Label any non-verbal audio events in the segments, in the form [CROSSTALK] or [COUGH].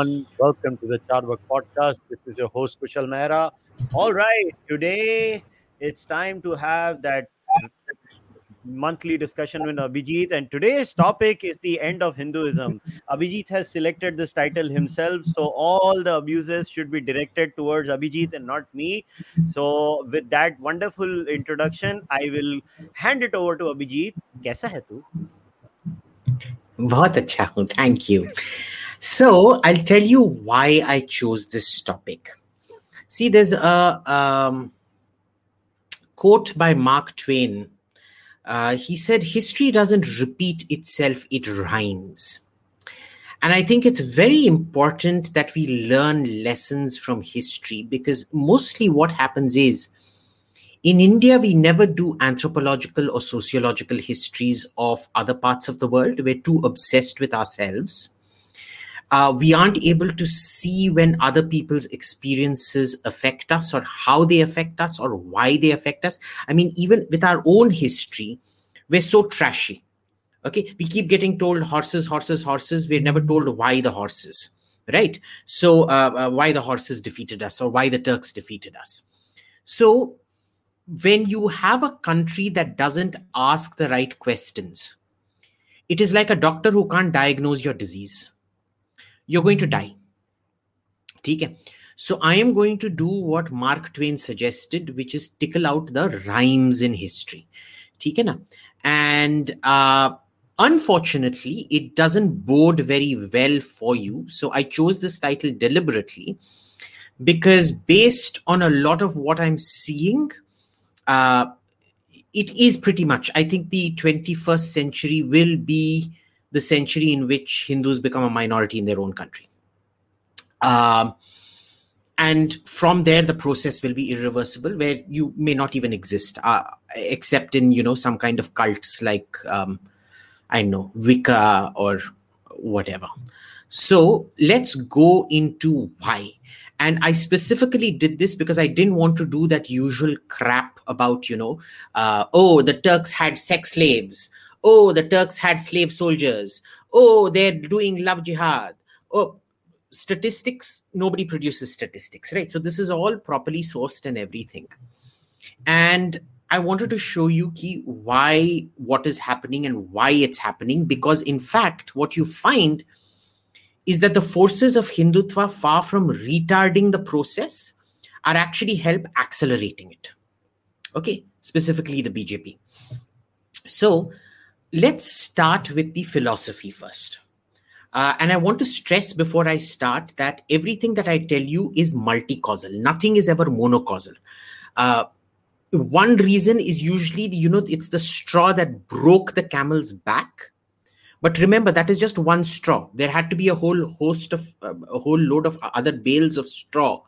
everyone. Welcome to the Charvak podcast. This is your host Kushal Mehra. All right, today it's time to have that monthly discussion with Abhijit, and today's topic is the end of Hinduism. Abhijit has selected this title himself, so all the abuses should be directed towards Abhijit and not me. So, with that wonderful introduction, I will hand it over to Abhijit. कैसा है तू? बहुत अच्छा हूँ thank you so I'll tell you why I chose this topic. See, there's a um, quote by Mark Twain. Uh, he said, History doesn't repeat itself, it rhymes. And I think it's very important that we learn lessons from history because mostly what happens is in India, we never do anthropological or sociological histories of other parts of the world. We're too obsessed with ourselves uh, we aren't able to see when other people's experiences affect us or how they affect us or why they affect us. I mean, even with our own history, we're so trashy. Okay, we keep getting told horses, horses, horses. We're never told why the horses, right? So, uh, uh, why the horses defeated us or why the Turks defeated us. So, when you have a country that doesn't ask the right questions, it is like a doctor who can't diagnose your disease you're going to die. okay so i am going to do what mark twain suggested which is tickle out the rhymes in history. okay and uh, unfortunately it doesn't bode very well for you. So i chose this title deliberately because based on a lot of what i'm seeing uh, it is pretty much i think the 21st century will be the century in which Hindus become a minority in their own country. Um, and from there, the process will be irreversible, where you may not even exist, uh, except in you know some kind of cults like um, I know Wicca or whatever. So let's go into why. And I specifically did this because I didn't want to do that usual crap about, you know, uh, oh, the Turks had sex slaves oh the turks had slave soldiers. Oh they're doing love jihad. Oh statistics nobody produces statistics right? So this is all properly sourced and everything. And i wanted to show you key why what is happening and why it's happening because in fact what you find is that the forces of hindutva far from retarding the process are actually help accelerating it. Okay specifically the bjp so let's start with the philosophy first. Uh, and I want to stress before I start that everything that I tell you is multi-causal. Nothing is ever monocausal. Uh, one reason is usually, you know, it's the straw that broke the camel's back. But remember, that is just one straw. There had to be a whole host of, uh, a whole load of other bales of straw,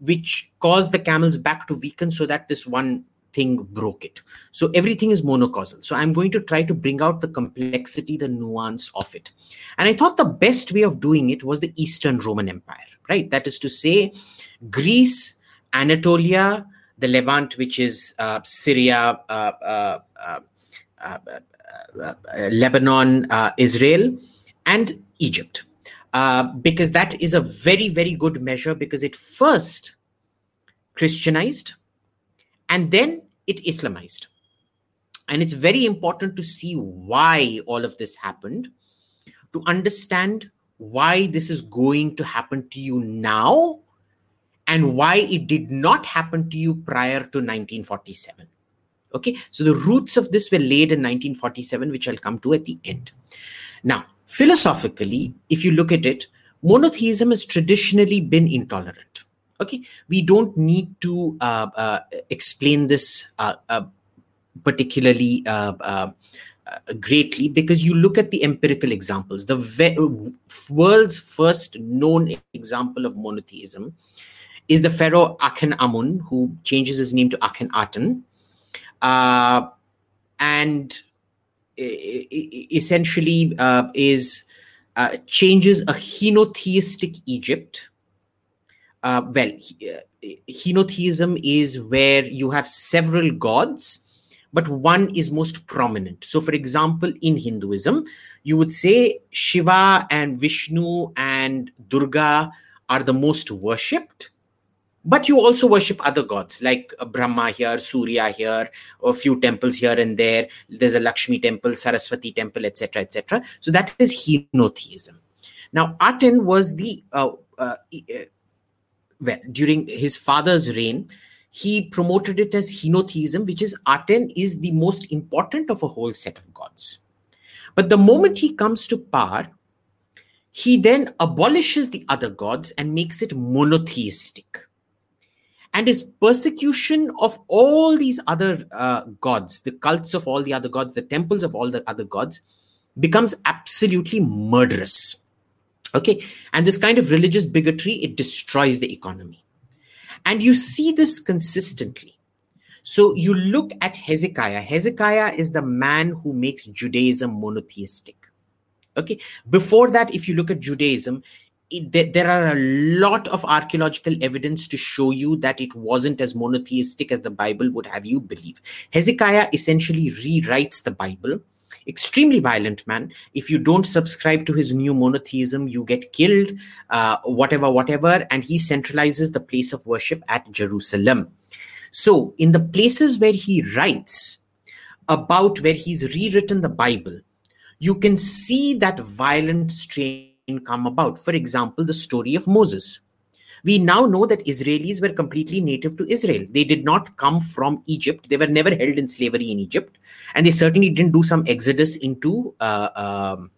which caused the camel's back to weaken so that this one thing broke it. So everything is monocausal. So I'm going to try to bring out the complexity, the nuance of it. And I thought the best way of doing it was the Eastern Roman Empire, right? That is to say, Greece, Anatolia, the Levant, which is uh, Syria, uh, uh, uh, uh, uh Lebanon, Israel, and Egypt. because that is a very, very good measure because it first Christianized, and then it Islamized. And it's very important to see why all of this happened, to understand why this is going to happen to you now and why it did not happen to you prior to 1947. Okay, so the roots of this were laid in 1947, which I'll come to at the end. Now, philosophically, if you look at it, monotheism has traditionally been intolerant okay we don't need to uh, uh, explain this uh, uh particularly uh, uh, greatly because you look at the empirical examples. The ve- world's first known example of monotheism is the pharaoh akhenamun who changes his name to akhenaten and essentially is changes a henotheistic egypt uh, well, uh, henotheism is where you have several gods, but one is most prominent. So, for example, in Hinduism, you would say Shiva and Vishnu and Durga are the most worshipped. But you also worship other gods like Brahma here, Surya here, a few temples here and there. There's a Lakshmi temple, Saraswati temple, etc., etc. So that is henotheism. Now, Aten was the uh, uh, uh, well during his father's reign. He promoted it as henotheism, which is Aten is the most important of a whole set of gods. But the moment he comes to power, he then abolishes the other gods and makes it monotheistic. And his persecution of all these other uh, gods, the cults of all the other gods, the temples of all the other gods, becomes absolutely murderous. Okay. And this kind of religious bigotry, it destroys the economy. And you see this consistently. So you look at Hezekiah. Hezekiah is the man who makes Judaism monotheistic. Okay. Before that, if you look at Judaism, it, there, there are a lot of archaeological evidence to show you that it wasn't as monotheistic as the Bible would have you believe. Hezekiah essentially rewrites the Bible. Extremely violent man. If you don't subscribe to his new monotheism, you get killed, uh, whatever, whatever. And he centralizes the place of worship at Jerusalem. So, in the places where he writes about where he's rewritten the Bible, you can see that violent strain come about. For example, the story of Moses. We now know that Israelis were completely native to Israel. They did not come from Egypt. They were never held in slavery in Egypt. And they certainly didn't do some exodus into uh, um,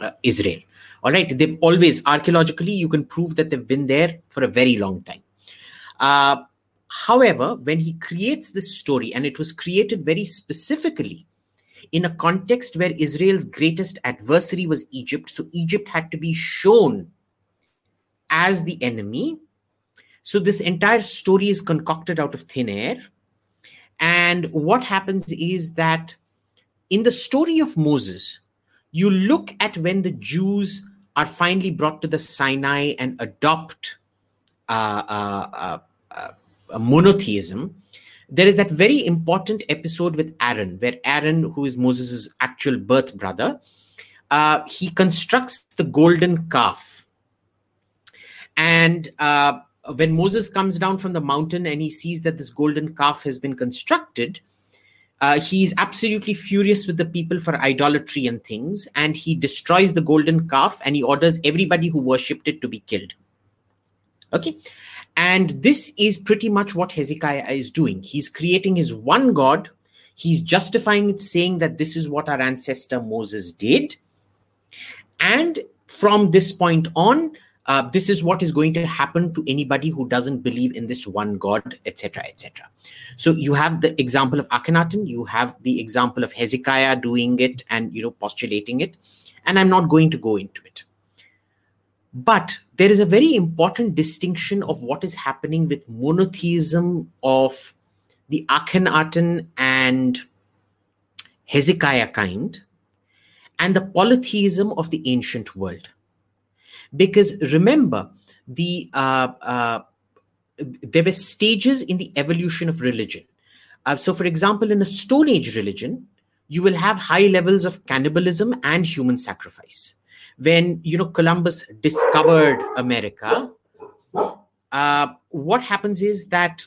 uh, Israel. All right. They've always, archaeologically, you can prove that they've been there for a very long time. Uh, however, when he creates this story, and it was created very specifically in a context where Israel's greatest adversary was Egypt. So Egypt had to be shown as the enemy. So this entire story is concocted out of thin air. And what happens is that in the story of Moses, you look at when the Jews are finally brought to the Sinai and adopt uh, uh, uh, monotheism there is that very important episode with Aaron, where Aaron, who is Moses' actual birth brother, uh, he constructs the golden calf. And uh, when Moses comes down from the mountain and he sees that this golden calf has been constructed, uh, he's absolutely furious with the people for idolatry and things. And he destroys the golden calf and he orders everybody who worshipped it to be killed. Okay. And this is pretty much what Hezekiah is doing. He's creating his one God. He's justifying it, saying that this is what our ancestor Moses did. And from this point on, uh, this is what is going to happen to anybody who doesn't believe in this one God, etc., etc. So you have the example of Akhenaten, you have the example of Hezekiah doing it and you know postulating it, and I'm not going to go into it. But there is a very important distinction of what is happening with monotheism of the Akhenaten and Hezekiah kind and the polytheism of the ancient world. Because remember, the uh, uh, there were stages in the evolution of religion. Uh, so, for example, in a Stone Age religion, you will have high levels of cannibalism and human sacrifice when you know Columbus discovered America, uh, what happens is that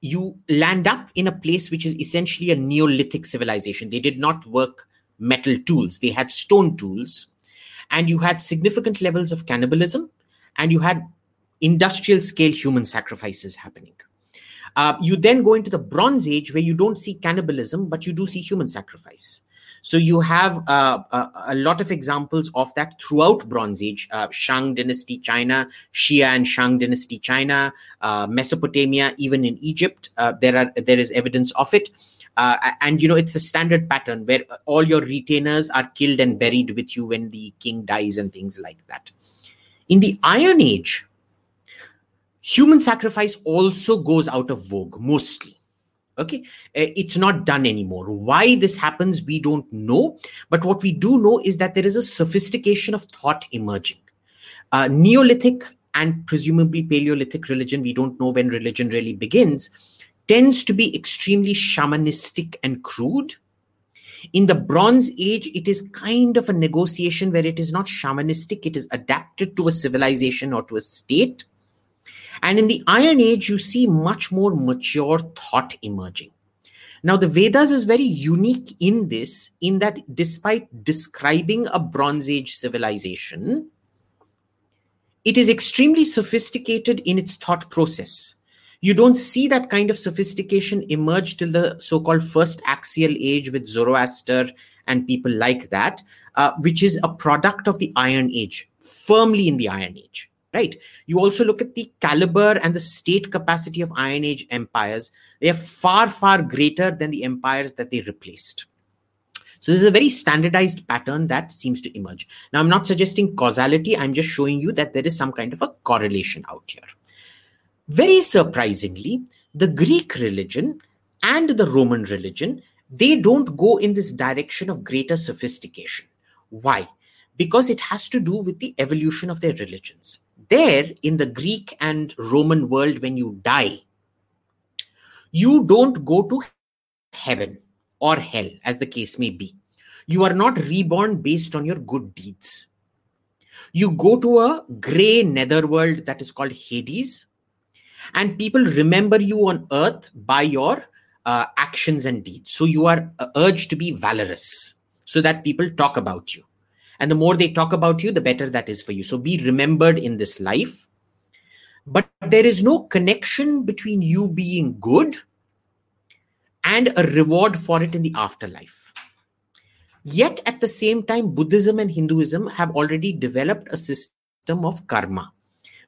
you land up in a place which is essentially a Neolithic civilization. They did not work metal tools; they had stone tools, and you had significant levels of cannibalism, and you had industrial scale human sacrifices happening. Uh, you then go into the Bronze Age where you don't see cannibalism, but you do see human sacrifice. So you have uh, a, a, lot of examples of that throughout Bronze Age, uh, Shang Dynasty China, Xia and Shang Dynasty China, uh, Mesopotamia, even in Egypt, uh, there are there is evidence of it. Uh, and you know it's a standard pattern where all your retainers are killed and buried with you when the king dies and things like that. In the Iron Age, human sacrifice also goes out of vogue mostly. Okay? Uh, it's not done anymore. Why this happens we don't know. But what we do know is that there is a sophistication of thought emerging. Uh, neolithic and presumably paleolithic religion we don't know when religion really begins tends to be extremely shamanistic and crude In the Bronze Age, it is kind of a negotiation where it is not shamanistic, it is adapted to a civilization or to a state. And in the Iron Age, you see much more mature thought emerging. Now, the Vedas is very unique in this, in that despite describing a Bronze Age civilization, it is extremely sophisticated in its thought process. You don't see that kind of sophistication emerge till the so called first axial age with Zoroaster and people like that, uh, which is a product of the Iron Age, firmly in the Iron Age right? You also look at the caliber and the state capacity of iron age empires. They are far far greater than the empires that they replaced. So this is a very standardized pattern that seems to emerge. Now i'm not suggesting causality. I'm just showing you that there is some kind of a correlation out here very surprisingly the greek religion and the roman religion they don't go in this direction of greater sophistication why because it has to do with the evolution of their religions there in the Greek and Roman world, when you die, you don't go to heaven or hell, as the case may be. You are not reborn based on your good deeds. You go to a gray netherworld that is called Hades, and people remember you on earth by your uh, actions and deeds. So you are uh, urged to be valorous so that people talk about you. And the more they talk about you, the better that is for you. So be remembered in this life. But there is no connection between you being good and a reward for it in the afterlife. Yet at the same time, Buddhism and Hinduism have already developed a system of karma,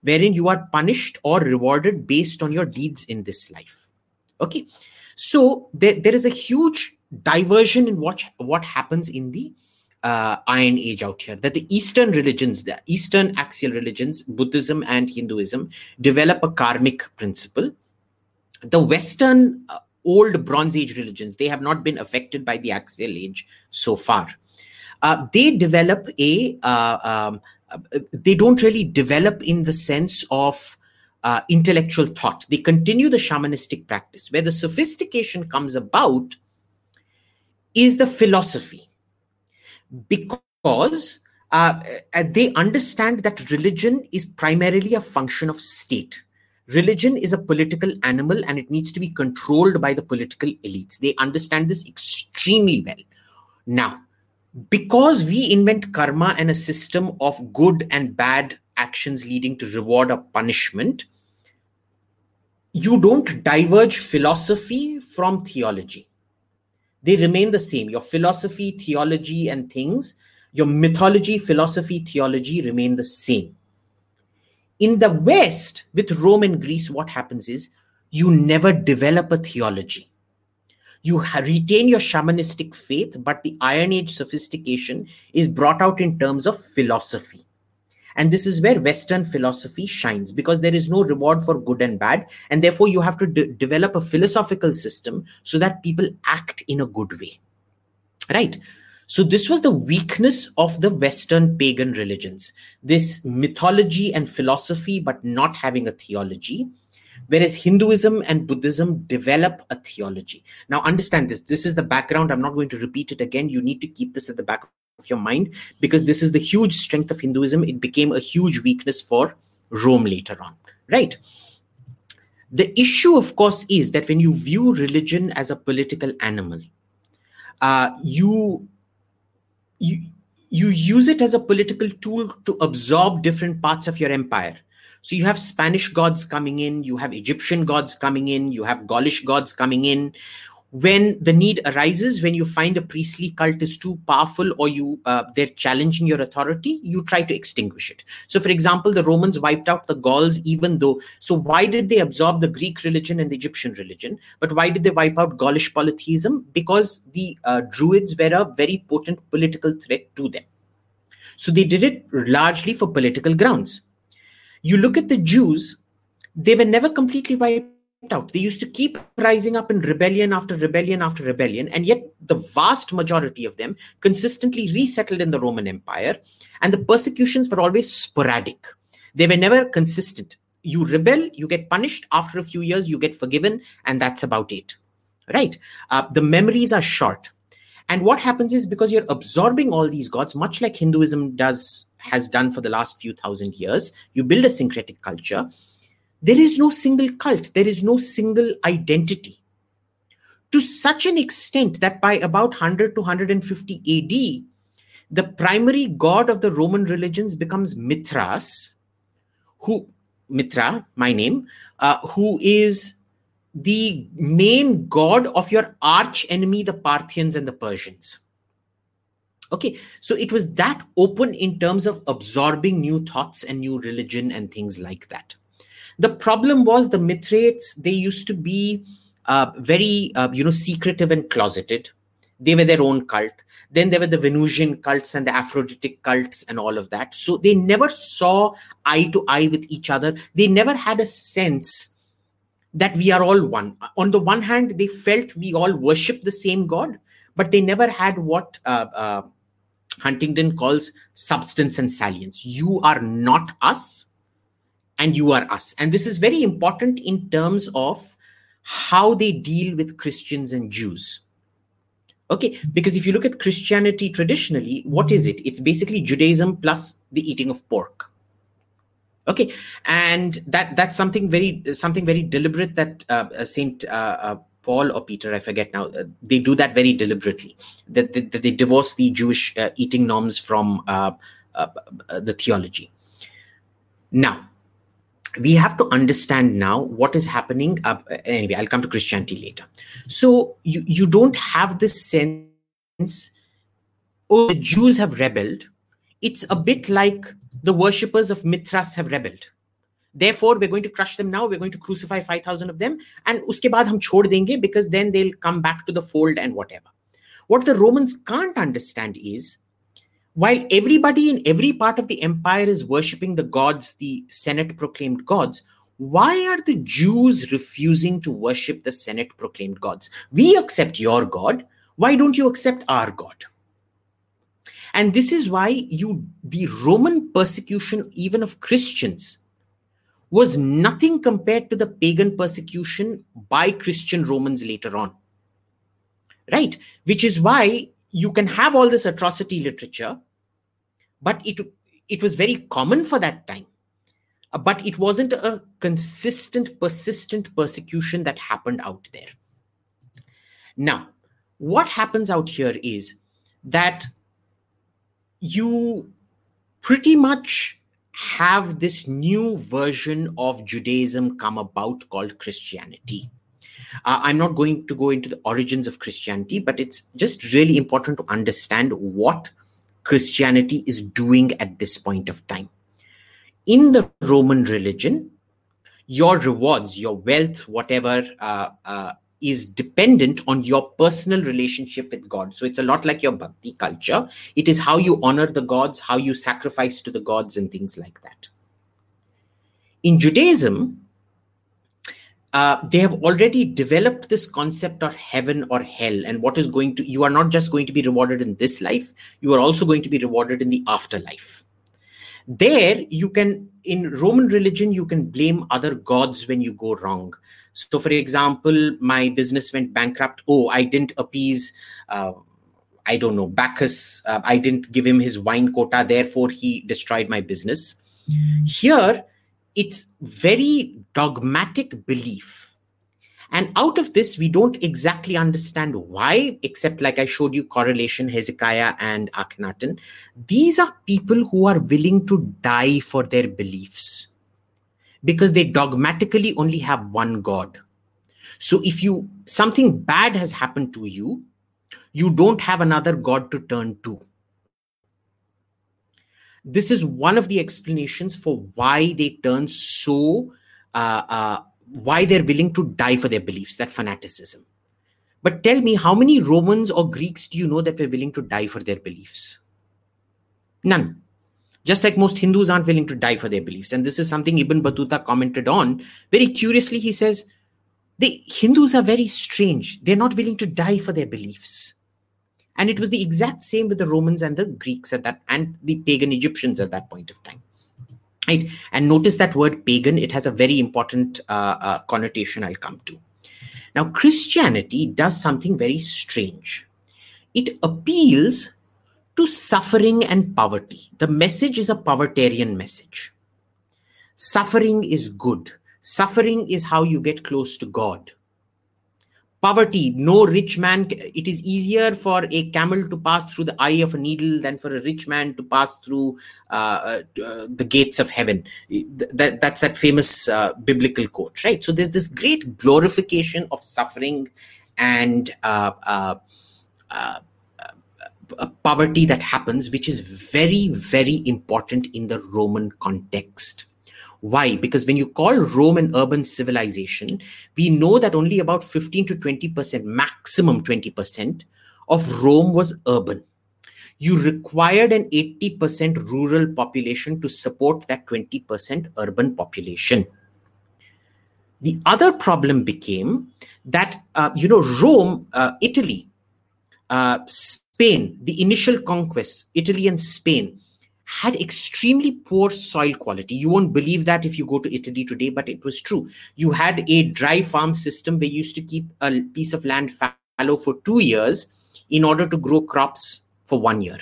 wherein you are punished or rewarded based on your deeds in this life. Okay. So there, there is a huge diversion in what, what happens in the uh, iron age out here that the eastern religions the eastern axial religions buddhism and hinduism develop a karmic principle the western uh, old bronze age religions they have not been affected by the axial age so far uh, they develop a uh, um, they don't really develop in the sense of uh, intellectual thought they continue the shamanistic practice where the sophistication comes about is the philosophy because uh, uh, they understand that religion is primarily a function of state. Religion is a political animal and it needs to be controlled by the political elites. They understand this extremely well. Now, because we invent karma and a system of good and bad actions leading to reward or punishment, you don't diverge philosophy from theology they remain the same. Your philosophy, theology, and things, your mythology, philosophy, theology remain the same. In the West, with Rome and Greece, what happens is you never develop a theology. You retain your shamanistic faith, but the Iron Age sophistication is brought out in terms of philosophy. And this is where Western philosophy shines because there is no reward for good and bad. And therefore, you have to de- develop a philosophical system so that people act in a good way. Right? So, this was the weakness of the Western pagan religions this mythology and philosophy, but not having a theology. Whereas Hinduism and Buddhism develop a theology. Now, understand this. This is the background. I'm not going to repeat it again. You need to keep this at the back of your mind because this is the huge strength of Hinduism. It became a huge weakness for Rome later on, right? The issue, of course, is that when you view religion as a political animal, uh, you you you use it as a political tool to absorb different parts of your empire. So you have Spanish gods coming in, you have Egyptian gods coming in, you have Gaulish gods coming in, when the need arises when you find a priestly cult is too powerful or you uh, they're challenging your authority you try to extinguish it. So for example the romans wiped out the gauls even though so why did they absorb the greek religion and the egyptian religion but why did they wipe out gaulish polytheism? Because the uh, druids were a very potent political threat to them. So they did it largely for political grounds you look at the jews they were never completely wiped out. They used to keep rising up in rebellion after rebellion after rebellion, and yet the vast majority of them consistently resettled in the Roman Empire, and the persecutions were always sporadic. They were never consistent. You rebel, you get punished. After a few years, you get forgiven, and that's about it. Right? Uh, the memories are short. And what happens is because you're absorbing all these gods, much like Hinduism does has done for the last few thousand years, you build a syncretic culture. There is no single cult, there is no single identity. To such an extent that by about 100 to 150 AD, the primary god of the Roman religions becomes Mithras, who Mitra, my name, uh, who is the main god of your arch enemy, the Parthians and the Persians. Okay, so it was that open in terms of absorbing new thoughts and new religion and things like that. The problem was the Mithridates, they used to be uh, very, uh, you know, secretive and closeted. They were their own cult. Then there were the Venusian cults and the Aphroditic cults and all of that. So they never saw eye to eye with each other. They never had a sense that we are all one. On the one hand, they felt we all worship the same God, but they never had what uh, uh, Huntington calls substance and salience. You are not us, and you are us. And this is very important in terms of how they deal with Christians and Jews. Okay, because if you look at Christianity traditionally, what is it? It's basically Judaism plus the eating of pork okay and that that's something very something very deliberate that uh, uh saint uh, uh, paul or peter i forget now uh, they do that very deliberately. That, that, that they divorce the jewish uh, eating norms from the theology. Now we have to understand now what is happening anyway i'll come to christianity later. So you you don't have this sense oh the jews have rebelled. It's a bit like the worshippers of Mithras have rebelled. Therefore, we're going to crush them now. We're going to crucify 5,000 of them. And uske baad hum chhod denge because then they'll come back to the fold and whatever. What the Romans can't understand is while everybody in every part of the empire is worshipping the gods, the Senate proclaimed gods, why are the Jews refusing to worship the Senate proclaimed gods? We accept your God. Why don't you accept our God? And this is why you the Roman persecution, even of Christians, was nothing compared to the pagan persecution by Christian Romans later on. Right? Which is why you can have all this atrocity literature, but it it was very common for that time. Uh, but it wasn't a consistent, persistent persecution that happened out there. Now, what happens out here is that you pretty much have this new version of Judaism come about called Christianity. Uh, I'm not going to go into the origins of Christianity, but it's just really important to understand what Christianity is doing at this point of time. In the Roman religion, your rewards, your wealth, whatever uh, uh, is dependent on your personal relationship with God. So it's a lot like your bhakti culture. It is how you honor the gods, how you sacrifice to the gods, and things like that. In Judaism, uh, they have already developed this concept of heaven or hell, and what is going to, you are not just going to be rewarded in this life, you are also going to be rewarded in the afterlife. There, you can, in Roman religion, you can blame other gods when you go wrong so, for example, my business went bankrupt. Oh, I didn't appease. Uh, I don't know, Bacchus. Uh, I didn't give him his wine quota, therefore he destroyed my business. Here, it's very dogmatic belief. And out of this, we don't exactly understand why, except like I showed you correlation, Hezekiah and Akhenaten. These are people who are willing to die for their beliefs because they dogmatically only have one god so if you something bad has happened to you you don't have another god to turn to this is one of the explanations for why they turn so uh, uh, why they're willing to die for their beliefs that fanaticism but tell me how many romans or greeks do you know that were willing to die for their beliefs none just like most Hindus aren't willing to die for their beliefs. And this is something Ibn Battuta commented on. Very curiously, he says, the Hindus are very strange. They're not willing to die for their beliefs. And it was the exact same with the Romans and the Greeks at that, and the pagan Egyptians at that point of time. Right? And notice that word pagan, it has a very important uh, uh, connotation I'll come to. Now, Christianity does something very strange. it appeals to suffering and poverty. The message is a povertarian message. Suffering is good. Suffering is how you get close to God poverty. No rich man it is easier for a camel to pass through the eye of a needle than for a rich man to pass through uh, uh, the gates of heaven. That, that's that famous uh, biblical quote right? So there's this great glorification of suffering and uh, uh, uh, poverty that happens which is very very important in the roman context why? Because when you call Rome an urban civilization, we know that only about 15 to 20%, maximum 20% of Rome was urban. You required an 80% rural population to support that 20% urban population. The other problem became that, uh, you know, Rome, uh, Italy, uh, Spain, the initial conquest, Italy and Spain, had extremely poor soil quality. You won't believe that if you go to Italy today, but it was true. You had a dry farm system where you used to keep a piece of land fallow for two years in order to grow crops for one year.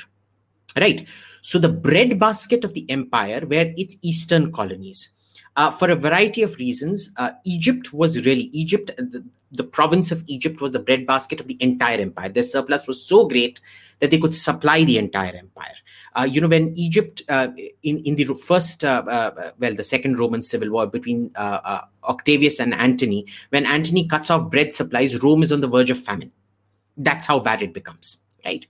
Right? So the breadbasket of the empire were its eastern colonies. Uh, for a variety of reasons, uh, Egypt was really Egypt. The, the province of Egypt was the breadbasket of the entire empire. Their surplus was so great that they could supply the entire empire. Uh, you know, when Egypt, uh, in, in the first, uh, uh well, the second Roman civil war between uh, uh, Octavius and Antony, when Antony cuts off bread supplies, Rome is on the verge of famine. That's how bad it becomes, right?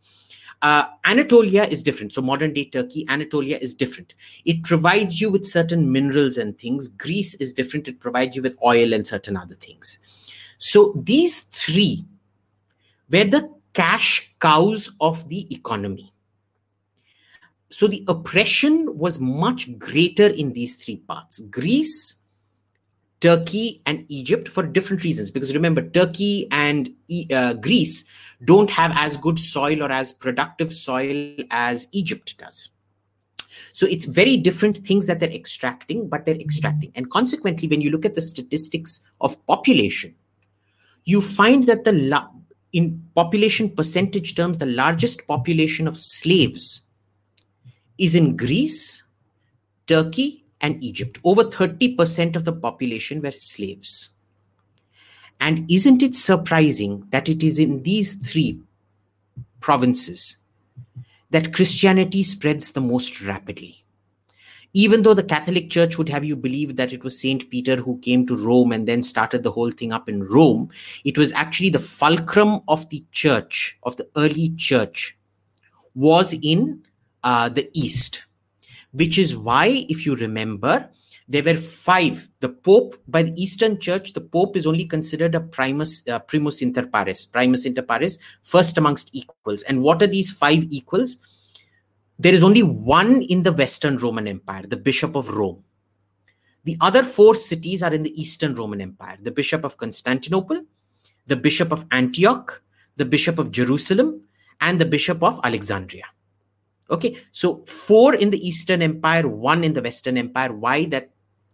Anatolia is different. So, modern day Turkey, Anatolia is different. It provides you with certain minerals and things. Greece is different. It provides you with oil and certain other things. So, these three were the cash cows of the economy so the oppression was much greater in these three parts Greece, Turkey, and Egypt for different reasons. Because remember, Turkey and uh, Greece don't have as good soil or as productive soil as Egypt does. So it's very different things that they're extracting, but they're extracting. And consequently, when you look at the statistics of population, you find that the in population percentage terms, the largest population of slaves is in Greece, Turkey, and Egypt. Over 30% of the population were slaves. And isn't it surprising that it is in these three provinces that Christianity spreads the most rapidly? Even though the Catholic Church would have you believe that it was Saint Peter who came to Rome and then started the whole thing up in Rome, it was actually the fulcrum of the church, of the early church, was in uh, the East, which is why, if you remember, there were five. The Pope, by the Eastern Church, the Pope is only considered a primus, uh, primus inter pares, primus inter pares, first amongst equals. And what are these five equals? There is only one in the Western Roman Empire, the Bishop of Rome. The other four cities are in the Eastern Roman Empire the Bishop of Constantinople, the Bishop of Antioch, the Bishop of Jerusalem, and the Bishop of Alexandria. Okay, so four in the Eastern Empire, one in the Western Empire. Why that?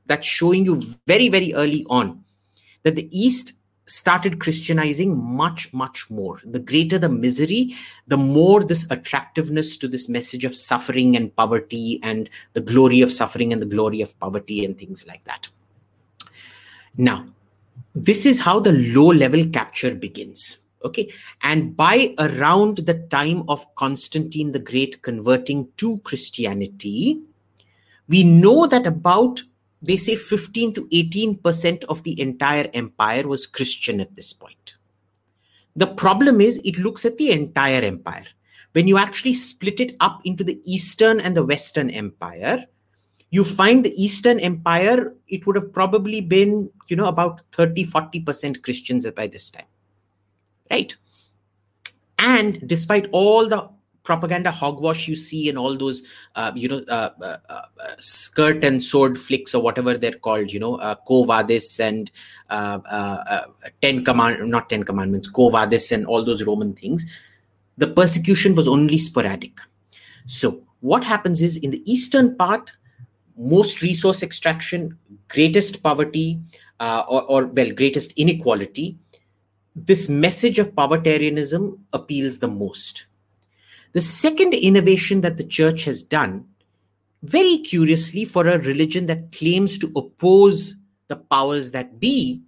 That's showing you very, very early on that the East started Christianizing much, much more. The greater the misery, the more this attractiveness to this message of suffering and poverty and the glory of suffering and the glory of poverty and things like that. Now, this is how the low level capture begins okay. And by around the time of constantine the great converting to christianity we know that about they say 15 to 18% of the entire empire was christian at this point. The problem is it looks at the entire empire. When you actually split it up into the eastern and the western empire you find the eastern empire it would have probably been you know about 30 40% christians by this time right? And despite all the propaganda hogwash you see in all those uh, you know uh, uh, uh skirt and sword flicks or whatever they're called you know uh, quo and uh, 10 command not 10 commandments quo vadis and all those roman things the persecution was only sporadic so what happens is in the eastern part most resource extraction greatest poverty or, or well greatest inequality this message of povertarianism appeals the most. The second innovation that the church has done, very curiously, for a religion that claims to oppose the powers that be,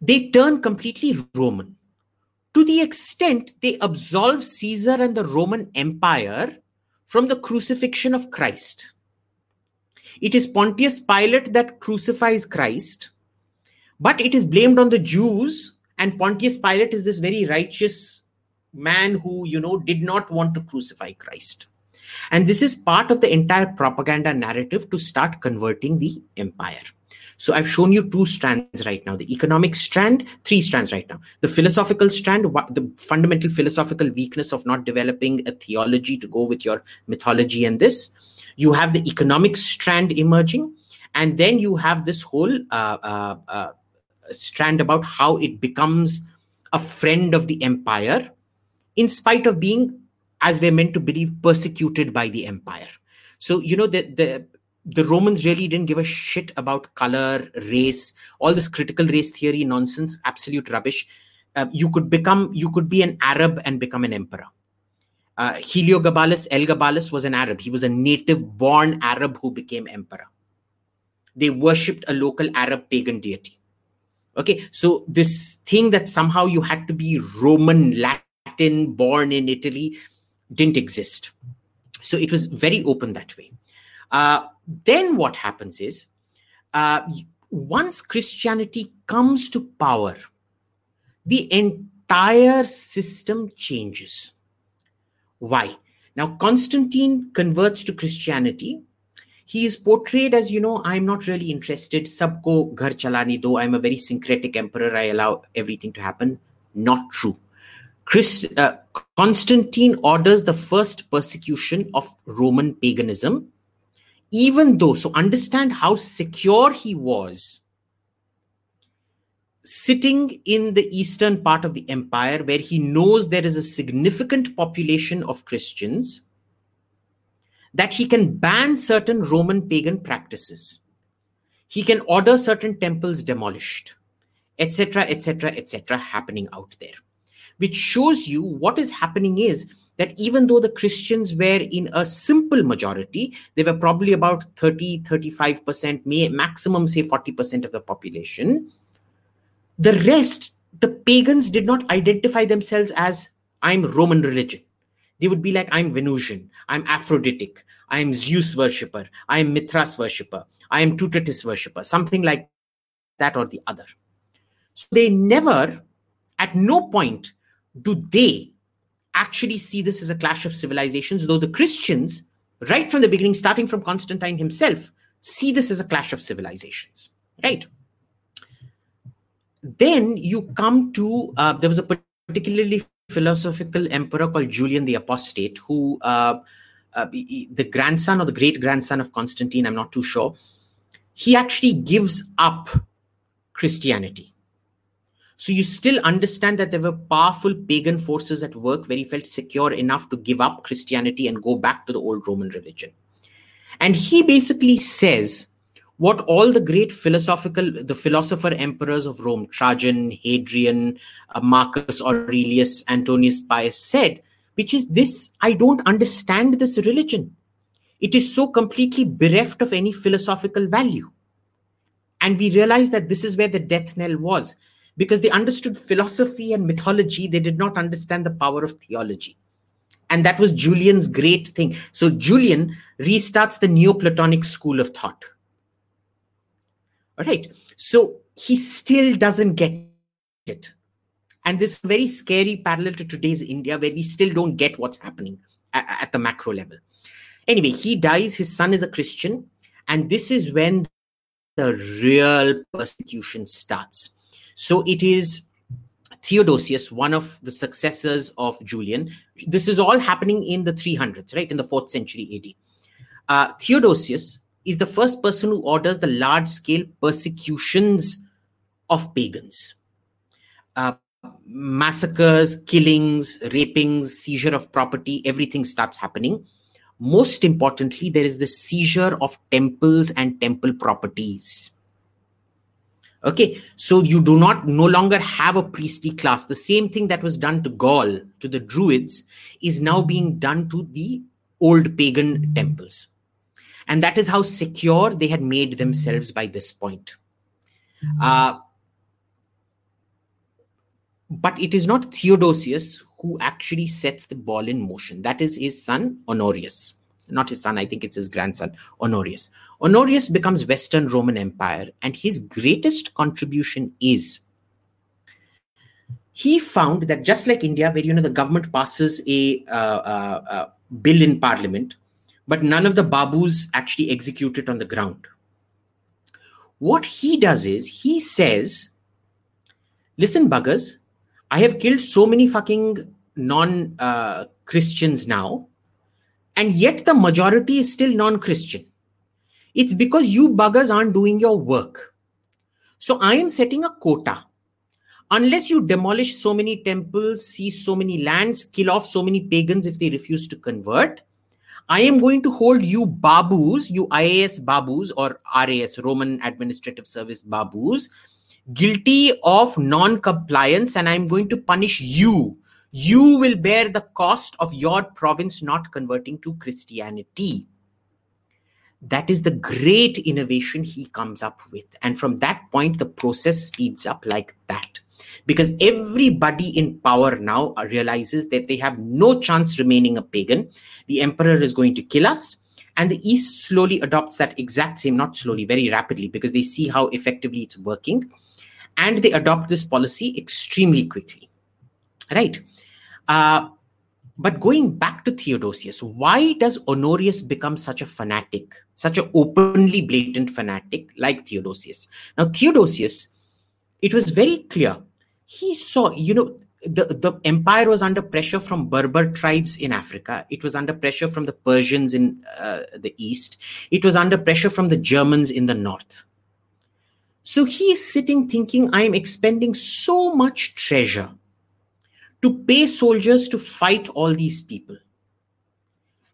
they turn completely Roman to the extent they absolve Caesar and the Roman Empire from the crucifixion of Christ. It is Pontius Pilate that crucifies Christ, but it is blamed on the Jews, and Pontius Pilate is this very righteous man who, you know, did not want to crucify Christ. And this is part of the entire propaganda narrative to start converting the empire. So I've shown you two strands right now the economic strand, three strands right now. The philosophical strand, the fundamental philosophical weakness of not developing a theology to go with your mythology and this. You have the economic strand emerging. And then you have this whole uh, uh, uh, strand about how it becomes a friend of the empire in spite of being as we're meant to believe persecuted by the empire so you know the, the the Romans really didn't give a shit about color, race, all this critical race theory nonsense, absolute rubbish. Uh, you could become, you could be an Arab and become an emperor. Uh, Heliogabalus, Elagabalus was an Arab. He was a native born Arab who became emperor. They worshipped a local Arab pagan deity. Okay, so this thing that somehow you had to be Roman, Latin, born in Italy didn't exist. So it was very open that way. Uh, then what happens is uh, once Christianity comes to power, the entire system changes. Why? Now, Constantine converts to Christianity. He is portrayed as, you know, I'm not really interested. Sabko ghar chalani do. I'm a very syncretic emperor. I allow everything to happen. Not true. Chris, uh, Constantine orders the first persecution of Roman paganism even though, so understand how secure he was sitting in the eastern part of the empire where he knows there is a significant population of Christians, that he can ban certain Roman pagan practices. He can order certain temples demolished, etc., etc., etc., happening out there, which shows you what is happening is that even though the Christians were in a simple majority, they were probably about 30, 35%, may, maximum, say 40% of the population, the rest, the pagans did not identify themselves as I'm Roman religion. They would be like, I'm Venusian, I'm Aphroditic, I'm Zeus worshipper, I'm Mithras worshipper, I'm Toutatis worshipper, something like that or the other. So they never, at no point, do they actually see this as a clash of civilizations, though the Christians, right from the beginning, starting from Constantine himself, see this as a clash of civilizations, right? Then you come to, uh, there was a particularly philosophical emperor called Julian the Apostate, who, uh, uh, the grandson or the great grandson of Constantine, I'm not too sure, he actually gives up Christianity so you still understand that there were powerful pagan forces at work where he felt secure enough to give up Christianity and go back to the old Roman religion. And he basically says what all the great philosophical, the philosopher emperors of Rome, Trajan, Hadrian, uh, Marcus Aurelius, Antonius Pius said, which is this I don't understand this religion. It is so completely bereft of any philosophical value. And we realize that this is where the death knell was because they understood philosophy and mythology. They did not understand the power of theology. And that was Julian's great thing. So Julian restarts the Neoplatonic school of thought. All right. So he still doesn't get it. And this very scary parallel to today's India, where we still don't get what's happening at, at the macro level. Anyway, he dies. His son is a Christian. And this is when the real persecution starts. So it is Theodosius, one of the successors of Julian. This is all happening in the 300s, right, in the 4th century AD. Uh, Theodosius is the first person who orders the large scale persecutions of pagans. Uh, massacres, killings, rapings, seizure of property, everything starts happening. Most importantly, there is the seizure of temples and temple properties Okay, so you do not no longer have a priestly class. The same thing that was done to Gaul, to the Druids, is now being done to the old pagan temples. And that is how secure they had made themselves by this point. Uh, but it is not Theodosius who actually sets the ball in motion. That is his son, Honorius. Not his son, I think it's his grandson, Honorius. Honorius becomes Western Roman Empire, and his greatest contribution is he found that just like India, where you know the government passes a, uh, uh, uh, bill in parliament, but none of the babus actually execute it on the ground. What he does is he says, "Listen, buggers, I have killed so many fucking non uh, Christians now, and yet the majority is still non Christian. It's because you buggers aren't doing your work. So I am setting a quota. Unless you demolish so many temples, seize so many lands, kill off so many pagans if they refuse to convert, I am going to hold you babus, you IAS babus or RAS, Roman Administrative Service babus, guilty of non compliance, and I'm going to punish you. You will bear the cost of your province not converting to Christianity. That is the great innovation he comes up with. And from that point, the process speeds up like that. Because everybody in power now realizes that they have no chance remaining a pagan. The emperor is going to kill us. And the East slowly adopts that exact same, not slowly, very rapidly, because they see how effectively it's working and they adopt this policy extremely quickly right uh, but going back to theodosius why does honorius become such a fanatic such an openly blatant fanatic like theodosius now theodosius it was very clear he saw you know the, the empire was under pressure from berber tribes in africa it was under pressure from the persians in uh, the east it was under pressure from the germans in the north so he is sitting thinking, I am expending so much treasure to pay soldiers to fight all these people.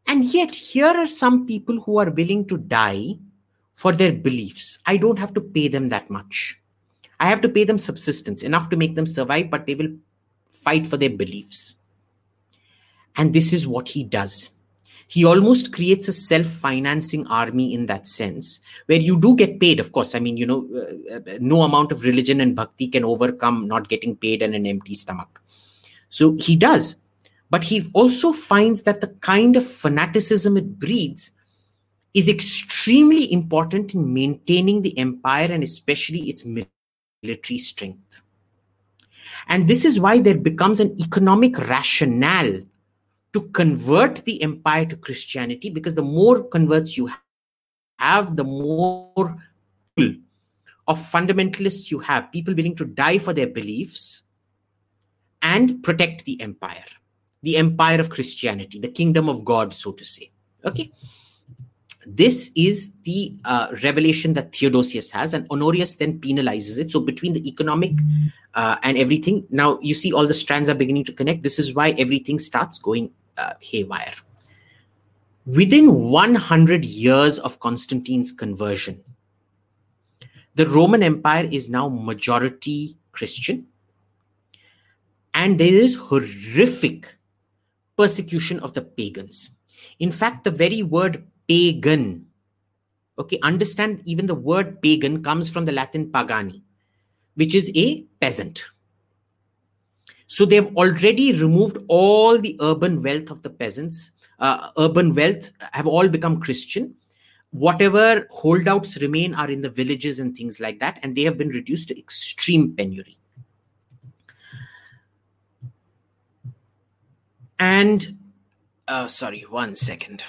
And yet, here are some people who are willing to die for their beliefs. I don't have to pay them that much. I have to pay them subsistence, enough to make them survive, but they will fight for their beliefs. And this is what he does. He almost creates a self-financing army in that sense where you do get paid of course. I mean you know uh, uh, no amount of religion and bhakti can overcome not getting paid and an empty stomach. So he does. But he also finds that the kind of fanaticism it breeds is extremely important in maintaining the empire and especially its military strength and this is why there becomes an economic rationale to convert the empire to Christianity because the more converts you have, the more of fundamentalists you have, people willing to die for their beliefs and protect the empire, the empire of Christianity, the kingdom of God, so to say. Okay. This is the uh, revelation that Theodosius has, and Honorius then penalizes it. So, between the economic uh, and everything, now you see all the strands are beginning to connect. This is why everything starts going uh, haywire. Within 100 years of Constantine's conversion, the Roman Empire is now majority Christian, and there is horrific persecution of the pagans. In fact, the very word pagan, okay, understand even the word pagan comes from the Latin pagani, which is a peasant. So they've already removed all the urban wealth of the peasants. Uh, urban wealth have all become Christian. Whatever holdouts remain are in the villages and things like that, and they have been reduced to extreme penury. And uh, sorry, one second.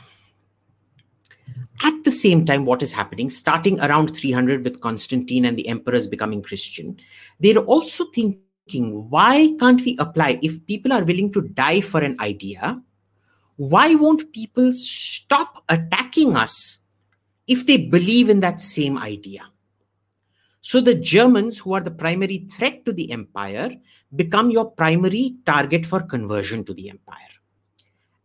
At the same time, what is happening, starting around 300 with Constantine and the emperors becoming Christian, they're also thinking why can't we apply? If people are willing to die for an idea, why won't people stop attacking us if they believe in that same idea? So the Germans, who are the primary threat to the empire, become your primary target for conversion to the empire.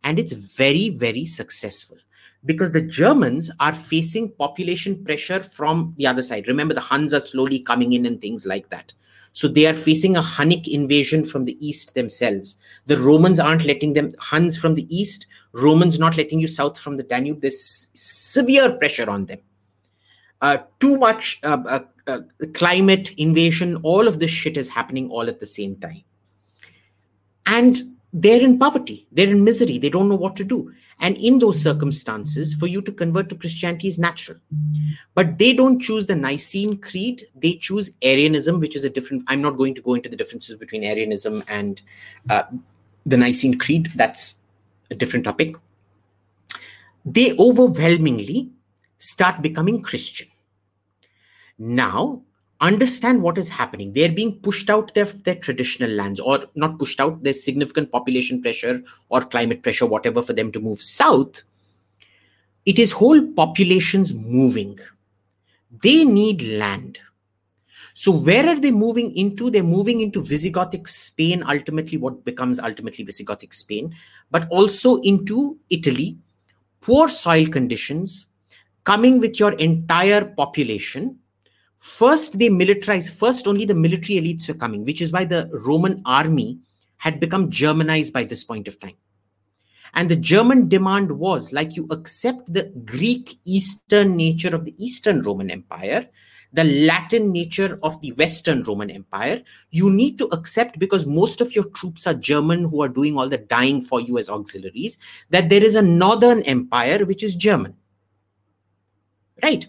And it's very, very successful because the Germans are facing population pressure from the other side. Remember, the Huns are slowly coming in and things like that. So they are facing a Hunnic invasion from the east themselves. The Romans aren't letting them, Huns from the east, Romans not letting you south from the Danube. There's severe pressure on them. Uh, too much uh, uh, uh climate invasion, all of this shit is happening all at the same time. And they're in poverty, they're in misery, they don't know what to do. And in those circumstances, for you to convert to Christianity is natural. But they don't choose the Nicene Creed, they choose Arianism, which is a different. I'm not going to go into the differences between Arianism and uh, the Nicene Creed. That's a different topic. They overwhelmingly start becoming Christian. Now, understand what is happening. They're being pushed out their, their traditional lands, or not pushed out, there's significant population pressure or climate pressure, whatever, for them to move south. It is whole populations moving. They need land. So, where are they moving into? They're moving into Visigothic Spain, ultimately, what becomes ultimately Visigothic Spain, but also into Italy, poor soil conditions, coming with your entire population First, they militarized, first, only the military elites were coming, which is why the Roman army had become Germanized by this point of time. And the German demand was like you accept the Greek Eastern nature of the Eastern Roman Empire, the Latin nature of the Western Roman Empire, you need to accept because most of your troops are German who are doing all the dying for you as auxiliaries, that there is a Northern Empire which is German. Right?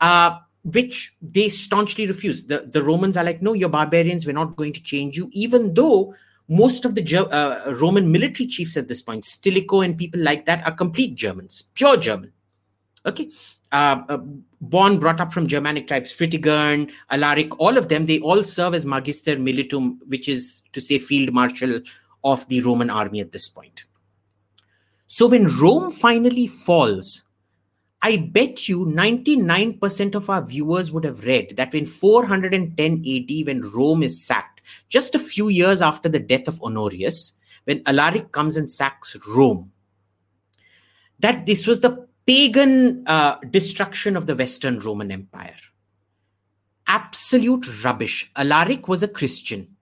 Uh, which they staunchly refuse. The, the Romans are like, no, you're barbarians. We're not going to change you, even though most of the uh, Roman military chiefs at this point, Stilicho and people like that, are complete Germans, pure German. Okay. Uh, uh, born, brought up from Germanic tribes, Fritigern, Alaric, all of them, they all serve as Magister Militum, which is to say field marshal of the Roman army at this point. So when Rome finally falls, I bet you 99% of our viewers would have read that in 410 AD, when Rome is sacked, just a few years after the death of Honorius, when Alaric comes and sacks Rome, that this was the pagan uh, destruction of the Western Roman Empire. Absolute rubbish. Alaric was a Christian.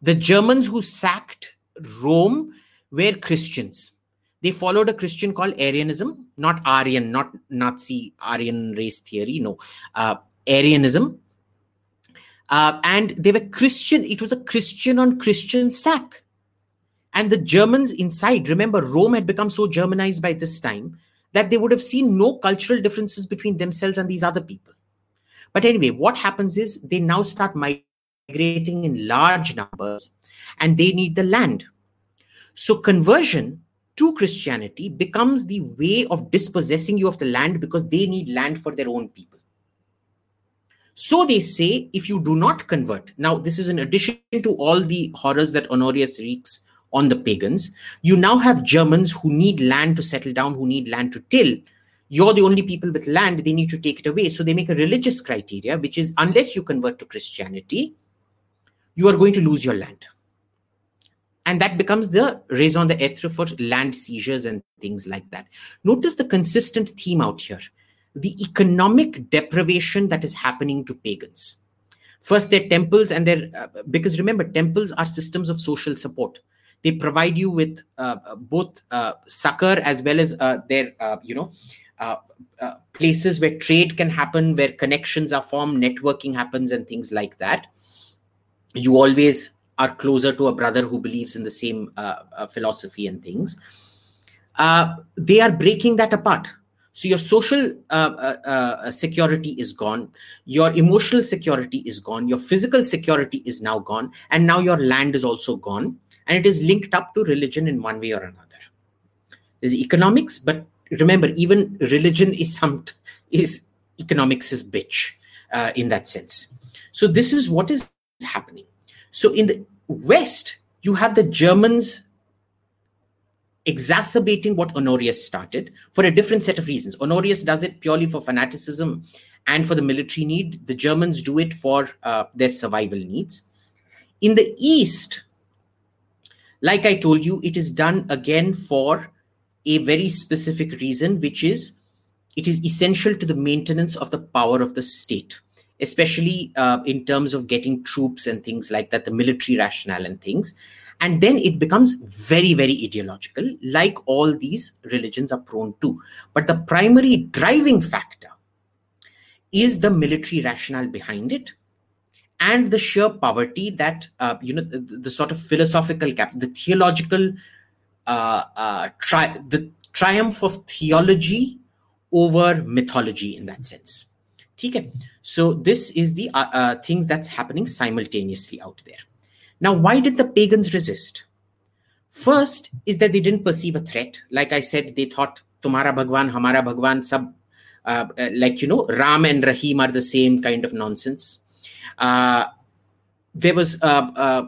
The Germans who sacked Rome were Christians they followed a Christian called Arianism, not Aryan, not Nazi Aryan race theory, no, uh, Arianism. Uh, and they were Christian, it was a Christian on Christian sack. And the Germans inside, remember, Rome had become so Germanized by this time that they would have seen no cultural differences between themselves and these other people. But anyway, what happens is they now start migrating in large numbers and they need the land. So conversion to Christianity becomes the way of dispossessing you of the land because they need land for their own people. So they say, if you do not convert, now this is in addition to all the horrors that Honorius wreaks on the pagans, you now have Germans who need land to settle down, who need land to till. You're the only people with land, they need to take it away. So they make a religious criteria, which is unless you convert to Christianity, you are going to lose your land and that becomes the raison d'etre for land seizures and things like that. Notice the consistent theme out here the economic deprivation that is happening to pagans. First, their temples, and their uh, because remember, temples are systems of social support. They provide you with uh, both uh, succor as well as uh, their, uh, you know, uh, places where trade can happen, where connections are formed, networking happens, and things like that. You always are closer to a brother who believes in the same uh, uh, philosophy and things uh, they are breaking that apart. So your social uh, uh, uh, security is gone your emotional security is gone your physical security is now gone and now your land is also gone and it is linked up to religion in one way or another. There's economics but remember even religion is some is economics is bitch in that sense. So this is what is happening so in the West, you have the Germans exacerbating what Honorius started for a different set of reasons. Honorius does it purely for fanaticism and for the military need. The Germans do it for uh, their survival needs. In the East, like I told you, it is done again for a very specific reason, which is it is essential to the maintenance of the power of the state, especially uh, in terms of getting troops and things like that, the military rationale and things. And then it becomes very, very ideological, like all these religions are prone to. But the primary driving factor is the military rationale behind it and the sheer poverty that uh, you know the, the, sort of philosophical cap the theological uh, uh, tri- the triumph of theology over mythology in that sense okay so this is the uh, uh, thing that's happening simultaneously out there. Now why did the pagans resist? First is that they didn't perceive a threat. Like i said they thought tumhara bhagwan hamara bhagwan sub uh, like you know ram and rahim are the same kind of nonsense. Uh, there was uh, uh,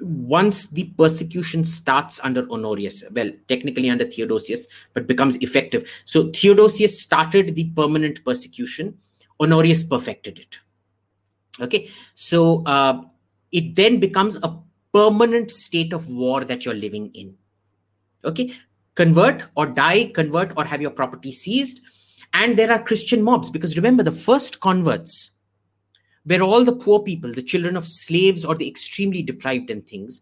once the persecution starts under Honorius, well, technically under Theodosius, but becomes effective. So Theodosius started the permanent persecution, Honorius perfected it. Okay, so uh, it then becomes a permanent state of war that you're living in. Okay, convert or die, convert or have your property seized and there are Christian mobs because remember, the first converts were all the poor people, the children of slaves or the extremely deprived and things.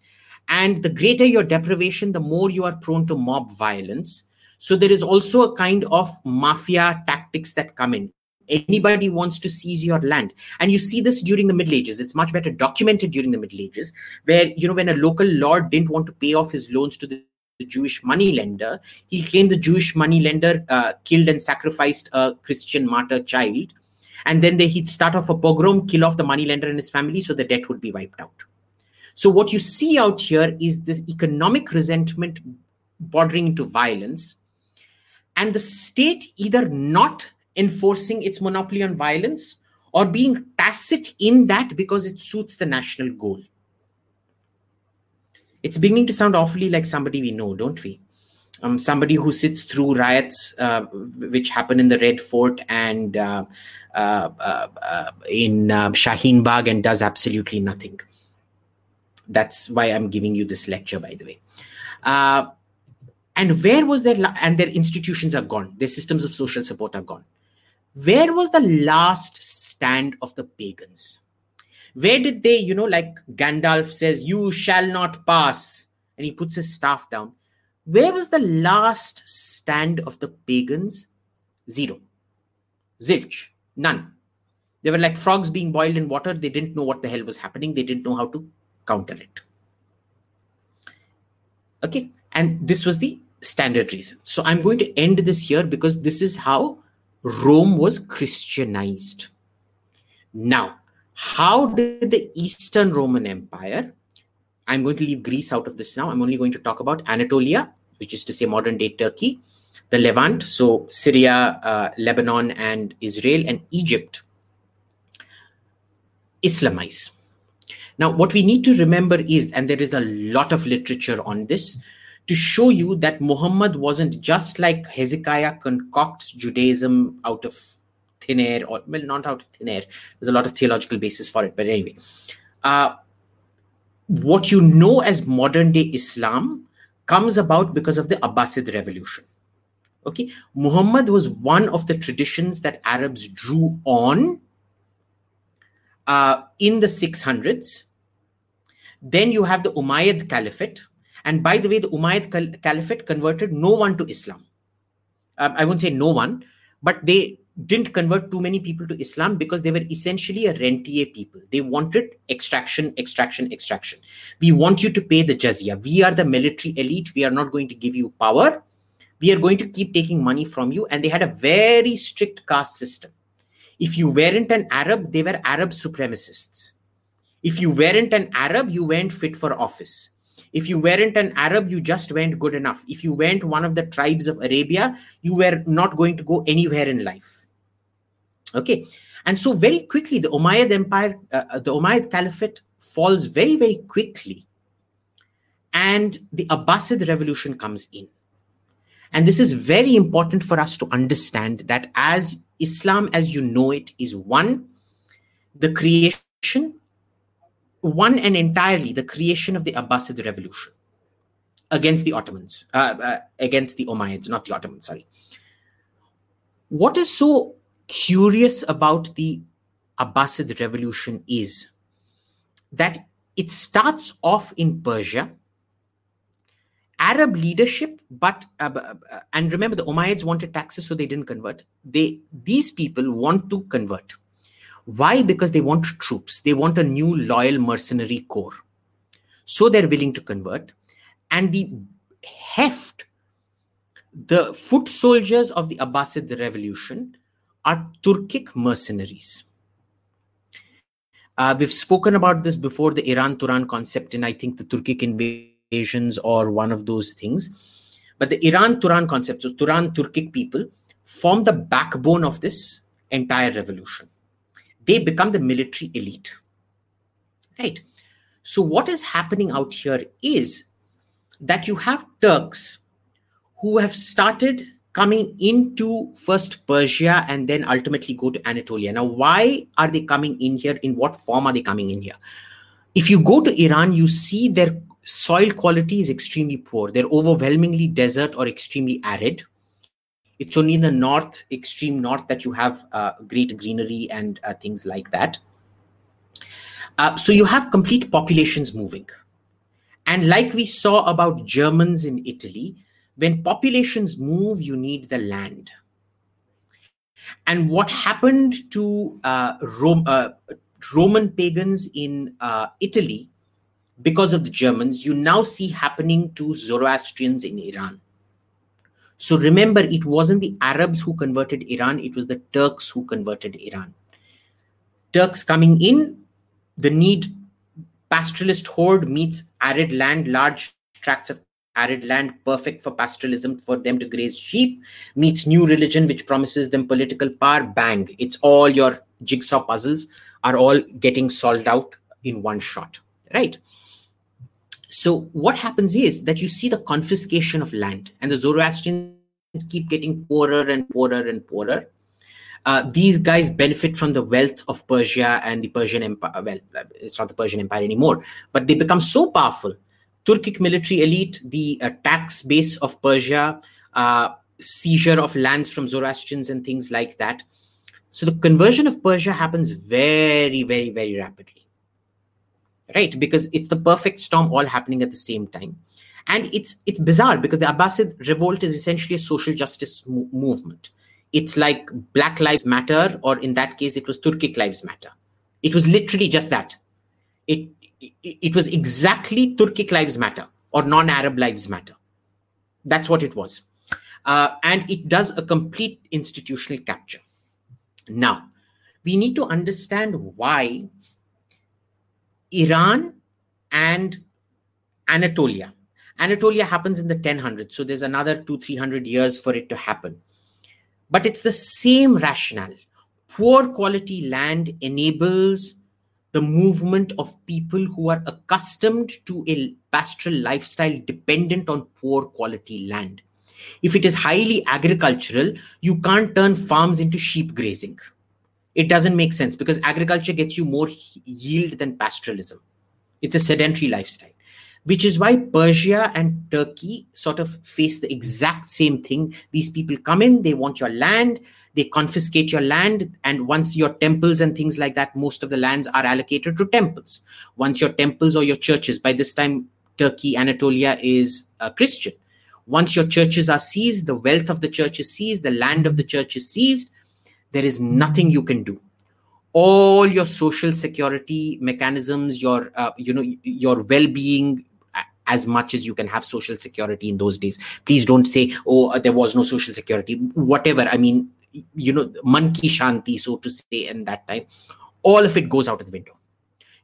And the greater your deprivation, the more you are prone to mob violence. So there is also a kind of mafia tactics that come in. Anybody wants to seize your land. And you see this during the Middle Ages. It's much better documented during the Middle Ages, where, you know, when a local lord didn't want to pay off his loans to the the Jewish moneylender. He claimed the Jewish moneylender uh, killed and sacrificed a Christian martyr child. And then they, he'd start off a pogrom, kill off the moneylender and his family, so the debt would be wiped out. So, what you see out here is this economic resentment bordering into violence, and the state either not enforcing its monopoly on violence or being tacit in that because it suits the national goal it's beginning to sound awfully like somebody we know, don't we? Um, somebody who sits through riots uh, which happen in the Red Fort and uh, uh, uh, uh in uh, Shaheen Bagh and does absolutely nothing. That's why I'm giving you this lecture, by the way. and where was their la- and their institutions are gone. Their systems of social support are gone. Where was the last stand of the pagans? where did they you know like gandalf says you shall not pass and he puts his staff down where was the last stand of the pagans? Zero. Zilch. None. They were like frogs being boiled in water. They didn't know what the hell was happening. They didn't know how to counter it. Okay. And this was the standard reason. So i'm going to end this here because this is how rome was christianized. Now how did the Eastern Roman Empire, I'm going to leave Greece out of this now. I'm only going to talk about Anatolia, which is to say modern day Turkey, the Levant, so Syria, uh, Lebanon, and Israel, and Egypt, Islamize. Now, what we need to remember is, and there is a lot of literature on this, to show you that Muhammad wasn't just like Hezekiah concocts Judaism out of thin air, or well, not out of thin air. There's a lot of theological basis for it, but anyway, uh, what you know as modern day Islam comes about because of the Abbasid revolution. Okay, Muhammad was one of the traditions that Arabs drew on uh, in the 600s. Then you have the Umayyad Caliphate. And by the way, the Umayyad Caliphate converted no one to Islam. Um, I won't say no one, but they didn't convert too many people to Islam because they were essentially a rentier people. They wanted extraction, extraction, extraction. We want you to pay the jizya. We are the military elite. We are not going to give you power. We are going to keep taking money from you. And they had a very strict caste system. If you weren't an Arab, they were Arab supremacists. If you weren't an Arab, you weren't fit for office. If you weren't an Arab, you just weren't good enough. If you weren't one of the tribes of Arabia, you were not going to go anywhere in life Okay, and so very quickly the Umayyad Empire, uh, uh, the Umayyad Caliphate falls very very quickly, and the Abbasid revolution comes in. And this is very important for us to understand that as Islam, as you know it, is one, the creation one and entirely the creation of the Abbasid revolution against the Ottomans, uh, uh, against the Umayyads, not the Ottomans, sorry. What is so curious about the Abbasid revolution is that it starts off in Persia, Arab leadership, but uh, uh, and remember the Umayyads wanted taxes, so they didn't convert. They these people want to convert. Why? Because they want troops. They want a new loyal mercenary corps. So they're willing to convert. And the heft, the foot soldiers of the Abbasid revolution are Turkic mercenaries. Uh, we've spoken about this before the Iran Turan concept, and I think the Turkic invasions or one of those things. But the Iran Turan concept, so Turan Turkic people, form the backbone of this entire revolution they become the military elite. Right? So, what is happening out here is that you have Turks who have started coming into first Persia and then ultimately go to Anatolia. Now, why are they coming in here? In what form are they coming in here? If you go to Iran, you see their soil quality is extremely poor. They're overwhelmingly desert or extremely arid it's only in the north extreme north that you have uh, great greenery and uh, things like that uh, so you have complete populations moving and like we saw about germans in italy when populations move you need the land and what happened to uh, Rome, uh, roman pagans in uh, italy because of the germans you now see happening to zoroastrians in iran so remember, it wasn't the Arabs who converted Iran, it was the Turks who converted Iran. Turks coming in, the need pastoralist horde meets arid land, large tracts of arid land, perfect for pastoralism for them to graze sheep, meets new religion which promises them political power, bang. It's all your jigsaw puzzles are all getting solved out in one shot, right? So what happens is that you see the confiscation of land, and the Zoroastrians keep getting poorer and poorer and poorer. Uh, these guys benefit from the wealth of Persia and the Persian Empire. Well, it's not the Persian Empire anymore, but they become so powerful. Turkic military elite, the uh, tax base of Persia, uh, seizure of lands from Zoroastrians and things like that. So the conversion of Persia happens very, very, very rapidly. Right? Because it's the perfect storm all happening at the same time. And it's it's bizarre because the abbasid revolt is essentially a social justice mo- movement. It's like black lives matter or in that case it was turkic lives matter. It was literally just that. It it, was exactly turkic lives matter or non-arab lives matter that's what it was uh, and it does a complete institutional capture now we need to understand why Iran and Anatolia. Anatolia happens in the 1000s, so there's another two, 300 years for it to happen. But it's the same rationale. Poor quality land enables the movement of people who are accustomed to a pastoral lifestyle dependent on poor quality land. If it is highly agricultural, you can't turn farms into sheep grazing it doesn't make sense because agriculture gets you more yield than pastoralism. It's a sedentary lifestyle, which is why Persia and Turkey sort of face the exact same thing. These people come in, they want your land, they confiscate your land, and once your temples and things like that, most of the lands are allocated to temples. Once your temples or your churches, by this time, Turkey, Anatolia is Christian. Once your churches are seized, the wealth of the church is seized, the land of the church is seized, there is nothing you can do all your social security mechanisms your uh, you know your well-being as much as you can have social security in those days. Please don't say oh uh, there was no social security. Whatever. I mean you know monkey shanti so to say in that time. All of it goes out of the window.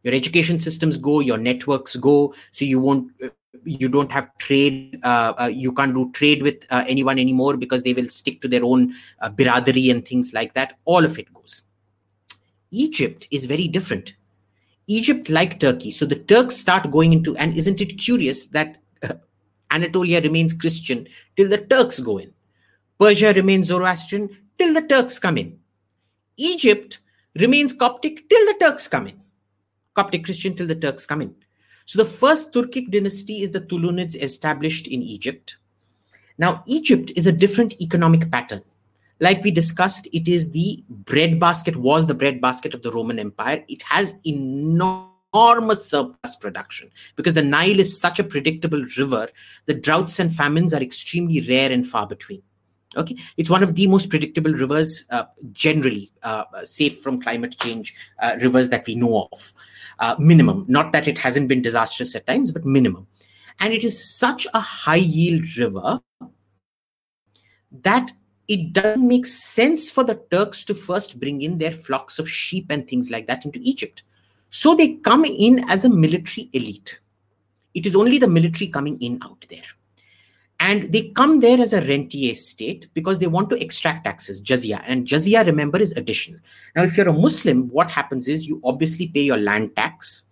Your education systems go your networks go so you won't uh, you don't have trade uh, uh, you can't do trade with uh, anyone anymore because they will stick to their own uh, biradari and things like that. All of it goes. Egypt is very different egypt like turkey so the turks start going into and isn't it curious that uh, anatolia remains christian till the turks go in persia remains zoroastrian till the turks come in egypt remains coptic till the turks come in Coptic Christian till the Turks come in. So the first Turkic dynasty is the Tulunids established in Egypt. Now, Egypt is a different economic pattern. Like we discussed, it is the breadbasket, was the breadbasket of the Roman Empire. It has enormous surplus production because the Nile is such a predictable river. The droughts and famines are extremely rare and far between. Okay, it's one of the most predictable rivers, uh, generally uh, safe from climate change uh, rivers that we know of. Uh, minimum, not that it hasn't been disastrous at times, but minimum. And it is such a high yield river that it doesn't make sense for the Turks to first bring in their flocks of sheep and things like that into Egypt. So they come in as a military elite. It is only the military coming in out there. And they come there as a rentier state because they want to extract taxes, jizya. And jizya, remember, is additional. Now, if you're a Muslim, what happens is you obviously pay your land tax.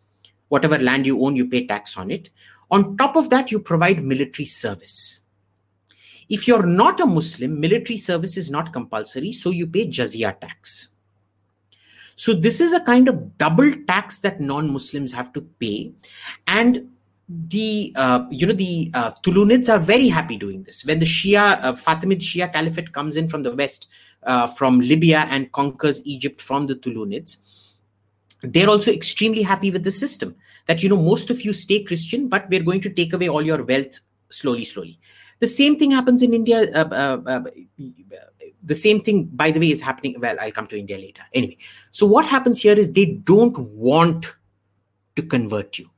Whatever land you own, you pay tax on it. On top of that, you provide military service. If you're not a Muslim, military service is not compulsory, so you pay jizya tax. So this is a kind of double tax that non-Muslims have to pay, and the uh, you know the uh, Tulunids are very happy doing this. When the Shia uh, Fatimid Shia Caliphate comes in from the west, uh, from Libya and conquers Egypt from the Tulunids, they're also extremely happy with the system. That you know most of you stay Christian, but we're going to take away all your wealth slowly, slowly. The same thing happens in India. Uh, uh, uh, the same thing, by the way, is happening. Well, I'll come to India later. Anyway, so what happens here is they don't want to convert you.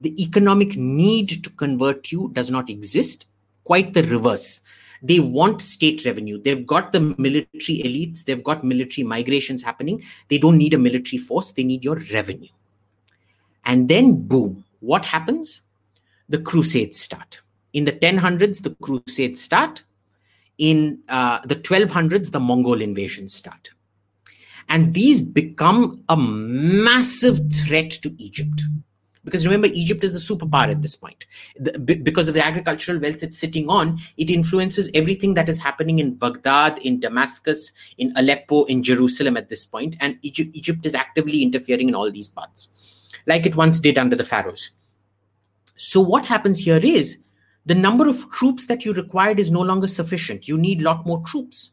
The economic need to convert you does not exist. Quite the reverse. They want state revenue. They've got the military elites, they've got military migrations happening. They don't need a military force, they need your revenue. And then, boom, what happens? The crusades start in the 1000s, the Crusades start. In uh, the 1200s, the Mongol invasions start. And these become a massive threat to Egypt. Because remember, Egypt is a superpower at this point. The, because of the agricultural wealth it's sitting on, it influences everything that is happening in Baghdad, in Damascus, in Aleppo, in Jerusalem at this point. And Egypt, Egypt is actively interfering in all these parts, like it once did under the pharaohs. So, what happens here is the number of troops that you required is no longer sufficient. You need a lot more troops.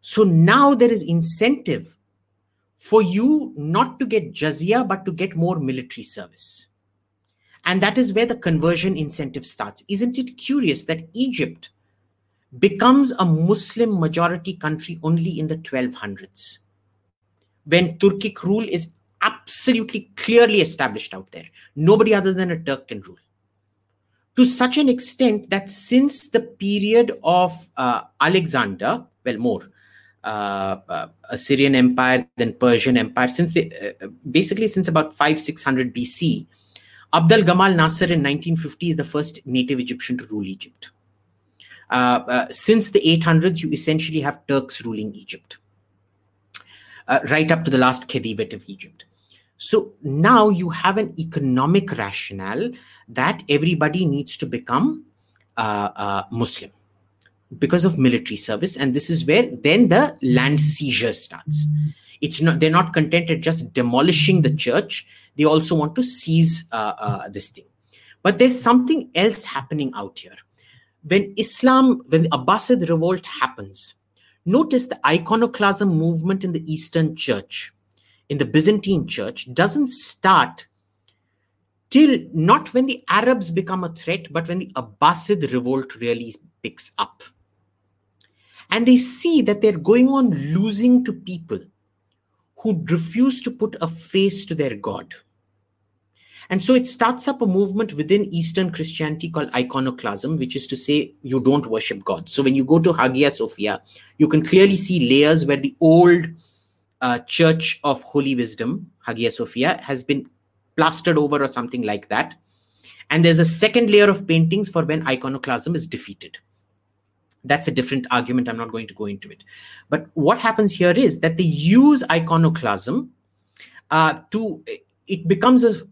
So now there is incentive for you not to get jizya, but to get more military service. And that is where the conversion incentive starts. Isn't it curious that Egypt becomes a Muslim majority country only in the 1200s? When Turkic rule is absolutely clearly established out there. Nobody other than a Turk can rule to such an extent that since the period of uh, Alexander, well, more uh, uh, Assyrian Empire, then Persian Empire, since they, uh, basically since about five six hundred BC, Abdel Gamal Nasser in 1950 is the first native Egyptian to rule Egypt. Uh, uh, since the 800s, you essentially have Turks ruling Egypt, right up to the last Khedivate of Egypt. So now you have an economic rationale that everybody needs to become uh, uh, Muslim because of military service, and this is where then the land seizure starts. It's not they're not content at just demolishing the church; they also want to seize uh, uh this thing. But there's something else happening out here. When Islam, when the Abbasid revolt happens, notice the iconoclasm movement in the Eastern Church in the Byzantine church doesn't start till not when the Arabs become a threat, but when the Abbasid revolt really picks up. And they see that they're going on losing to people who refuse to put a face to their God. And so it starts up a movement within Eastern Christianity called iconoclasm, which is to say you don't worship God. So when you go to Hagia Sophia, you can clearly see layers where the old uh, Church of Holy Wisdom, Hagia Sophia, has been plastered over or something like that. And there's a second layer of paintings for when iconoclasm is defeated. That's a different argument. I'm not going to go into it. But what happens here is that they use iconoclasm uh, to, it becomes a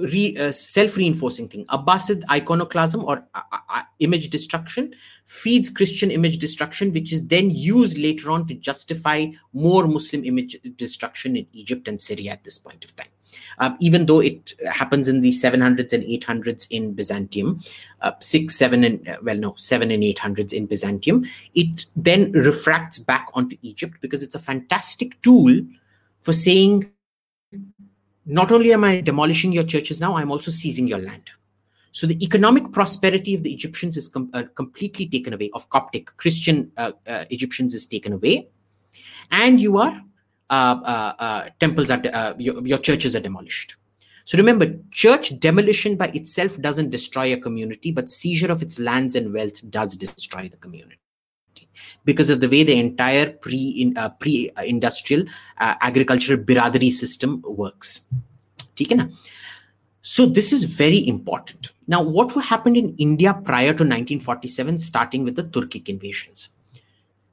re, uh, self-reinforcing thing. Abbasid iconoclasm or uh, uh, image destruction feeds Christian image destruction, which is then used later on to justify more Muslim image destruction in Egypt and Syria at this point of time. Um, even though it happens in the 700s and 800s in Byzantium, uh, six, seven, and uh, well, no, seven and 800s in Byzantium, it then refracts back onto Egypt because it's a fantastic tool for saying not only am I demolishing your churches now, I'm also seizing your land. So the economic prosperity of the Egyptians is com- uh, completely taken away, of Coptic Christian uh, uh, Egyptians is taken away. And you are, uh, uh, uh, temples are, your, your churches are demolished. So remember, church demolition by itself doesn't destroy a community, but seizure of its lands and wealth does destroy the community because of the way the entire pre in, uh, pre industrial uh, agricultural biradari system works. so this is very important. Now what happened in india prior to 1947 starting with the turkic invasions?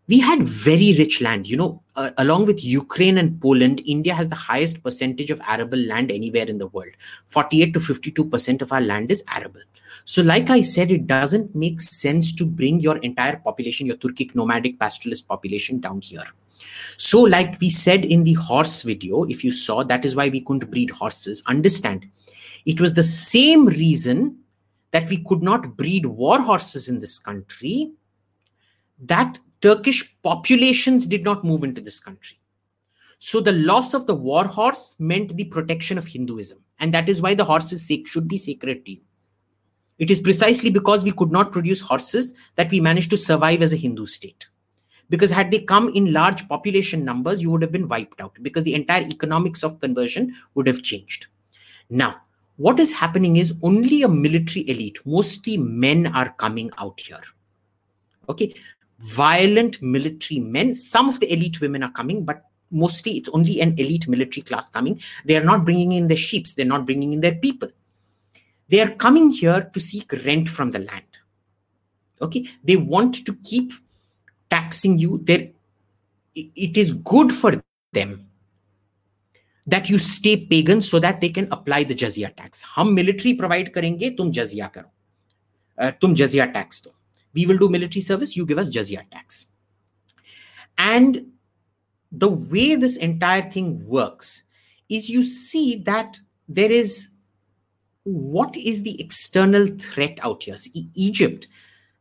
We had very rich land you know uh, along with ukraine and poland india has the highest percentage of arable land anywhere in the world. 48 to 52% of our land is arable so, like I said, it doesn't make sense to bring your entire population, your Turkic nomadic pastoralist population down here. So, like we said in the horse video, if you saw, that is why we couldn't breed horses. Understand, it was the same reason that we could not breed war horses in this country that Turkish populations did not move into this country. So the loss of the war horse meant the protection of Hinduism. And that is why the horses should be sacred to you. It is precisely because we could not produce horses that we managed to survive as a Hindu state. Because had they come in large population numbers, you would have been wiped out because the entire economics of conversion would have changed. Now, what is happening is only a military elite, mostly men, are coming out here. Okay, violent military men. Some of the elite women are coming, but mostly it's only an elite military class coming. They are not bringing in their sheep, they're not bringing in their people they are coming here to seek rent from the land. Okay? They want to keep taxing you. There it is good for them that you stay pagan so that they can apply the jizya tax. hum military provide karenge tum jizya karo uh, jizya tax do we will do military service you give us jizya tax. And the way this entire thing works is you see that there is what is the external threat out here? See, Egypt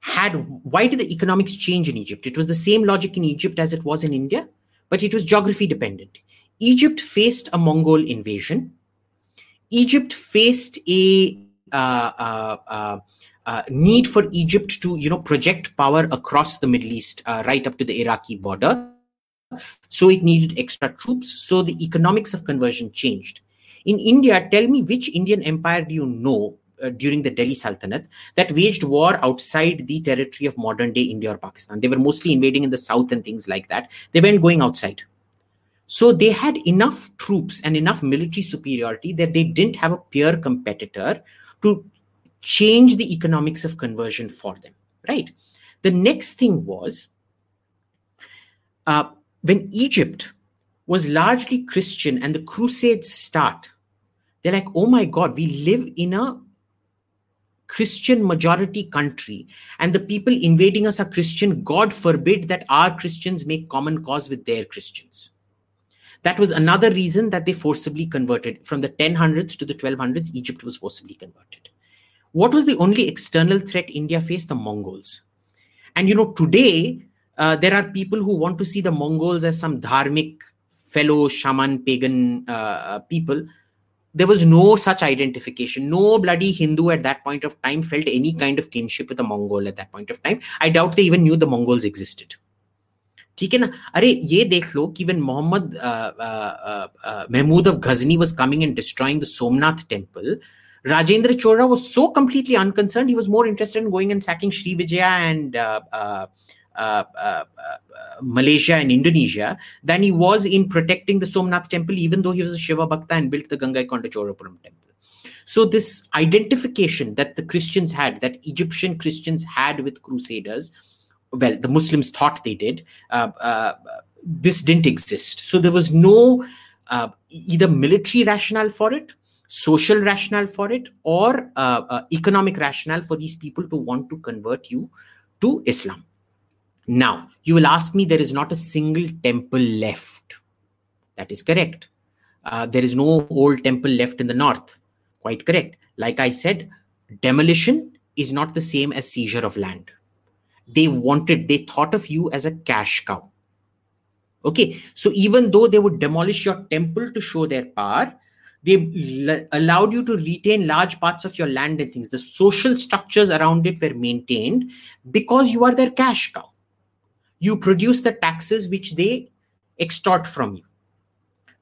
had why did the economics change in Egypt? It was the same logic in Egypt as it was in India, but it was geography dependent. Egypt faced a Mongol invasion. Egypt faced a uh, uh, uh, uh need for Egypt to, you know, project power across the Middle East, uh, right up to the Iraqi border. So it needed extra troops. So the economics of conversion changed. In India, tell me which Indian empire do you know uh, during the Delhi Sultanate that waged war outside the territory of modern day India or Pakistan. They were mostly invading in the south and things like that. They weren't going outside. So they had enough troops and enough military superiority that they didn't have a peer competitor to change the economics of conversion for them, right? The next thing was uh, when Egypt was largely Christian and the Crusades start, they're like, oh my God, we live in a Christian majority country and the people invading us are Christian. God forbid that our Christians make common cause with their Christians. That was another reason that they forcibly converted. From the 1000s to the 1200s, Egypt was forcibly converted. What was the only external threat India faced? The Mongols. And you know, today, uh, there are people who want to see the Mongols as some dharmic fellow shaman pagan uh, uh, people there was no such identification no bloody hindu at that point of time felt any kind of kinship with a mongol at that point of time i doubt they even knew the mongols existed ठीक है ना अरे ये देख लो कि when Muhammad uh, uh, uh, Mahmud of Ghazni was coming and destroying the Somnath temple Rajendra Chola was so completely unconcerned he was more interested in going and sacking uh, uh, uh, Malaysia and Indonesia than he was in protecting the Somnath temple, even though he was a Shiva Bhakta and built the Gangaikonda Chorapuram temple. So, this identification that the Christians had, that Egyptian Christians had with Crusaders, well, the Muslims thought they did, uh, uh, this didn't exist. So, there was no uh, either military rationale for it. social rationale for it or economic rationale for these people to want to convert you to Islam. Now, you will ask me there is not a single temple left. That is correct. Uh, there is no old temple left in the north. Quite correct. Like I said, demolition is not the same as seizure of land. They wanted, they thought of you as a cash cow. Okay, so even though they would demolish your temple to show their power, they l- allowed you to retain large parts of your land and things. The social structures around it were maintained because you are their cash cow you produce the taxes which they extort from you.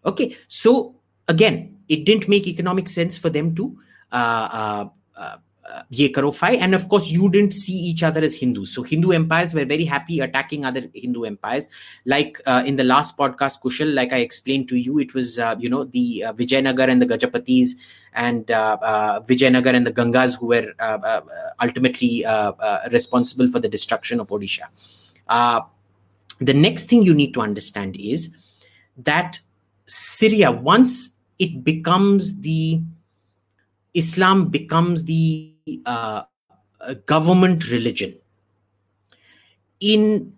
Okay so again it didn't make economic sense for them to uh, uh, uh, ye karo and of course you didn't see each other as hindus. So hindu empires were very happy attacking other hindu empires. Like uh, in the last podcast kushal like i explained to you it was uh, you know the uh, vijayanagar and the gajapatis and uh, uh, vijayanagar and the gangas who were ultimately responsible for the destruction of odisha uh, the next thing you need to understand is that Syria, once it becomes the Islam becomes the uh, government religion. In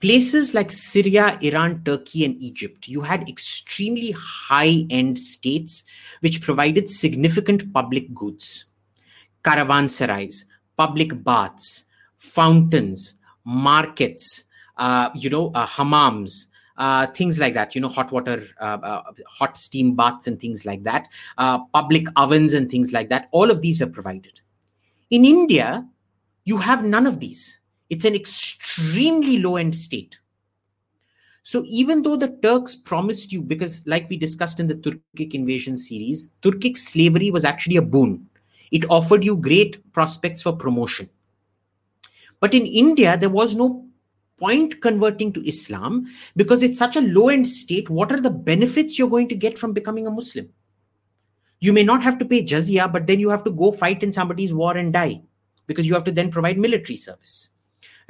places like Syria, Iran, Turkey, and Egypt, you had extremely high end states which provided significant public goods, caravanserais, public baths, fountains, markets, uh, you know, uh, hammams, uh, things like that, you know, hot water, uh, uh, hot steam baths and things like that, uh, public ovens and things like that. All of these were provided. In India, you have none of these. It's an extremely low end state. So even though the Turks promised you, because like we discussed in the Turkic invasion series, Turkic slavery was actually a boon. It offered you great prospects for promotion. But in India, there was no point converting to Islam because it's such a low end state. What are the benefits you're going to get from becoming a Muslim? You may not have to pay jizya, but then you have to go fight in somebody's war and die because you have to then provide military service.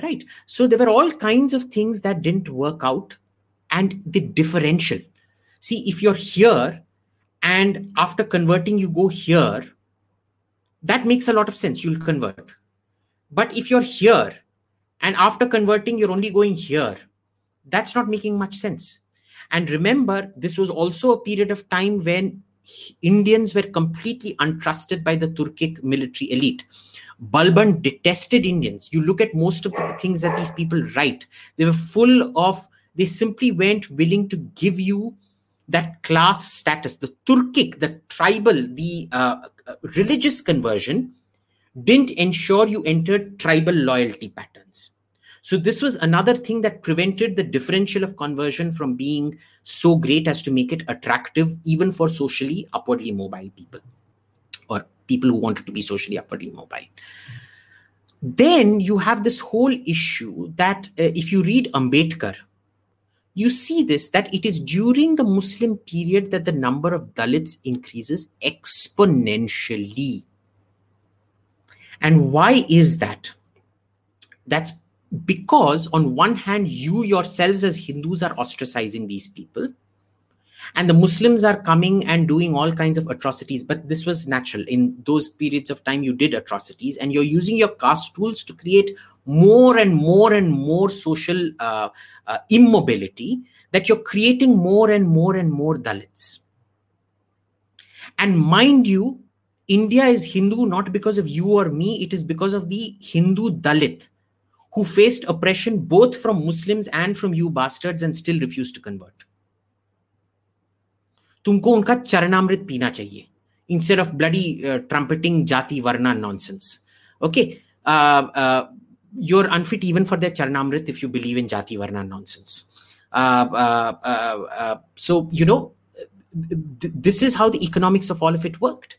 Right. So there were all kinds of things that didn't work out and the differential. See, if you're here and after converting, you go here, that makes a lot of sense. You'll convert. But if you're here and after converting you're only going here that's not making much sense. And remember this was also a period of time when indians were completely untrusted by the turkic military elite. Balban detested indians. You look at most of the things that these people write. They were full of they simply weren't willing to give you that class status. The turkic the tribal the uh, uh religious conversion didn't ensure you entered tribal loyalty patterns. So, this was another thing that prevented the differential of conversion from being so great as to make it attractive, even for socially upwardly mobile people or people who wanted to be socially upwardly mobile. Then you have this whole issue that uh, if you read Ambedkar, you see this that it is during the Muslim period that the number of Dalits increases exponentially and why is that? That's because, on one hand, you yourselves as Hindus are ostracizing these people, and the Muslims are coming and doing all kinds of atrocities. But this was natural. In those periods of time, you did atrocities, and you're using your caste tools to create more and more and more social uh, uh, immobility that you're creating more and more and more Dalits. And mind you, India is Hindu not because of you or me, it is because of the Hindu Dalit who faced oppression both from Muslims and from you bastards and still refused to convert. तुमको उनका चरणामृत पीना चाहिए instead of bloody uh, trumpeting jati varna nonsense. Okay, uh, uh, you're unfit even for their charnamrit if you believe in jati varna nonsense. Uh, uh, uh, so you know, th- this is how the economics of all of it worked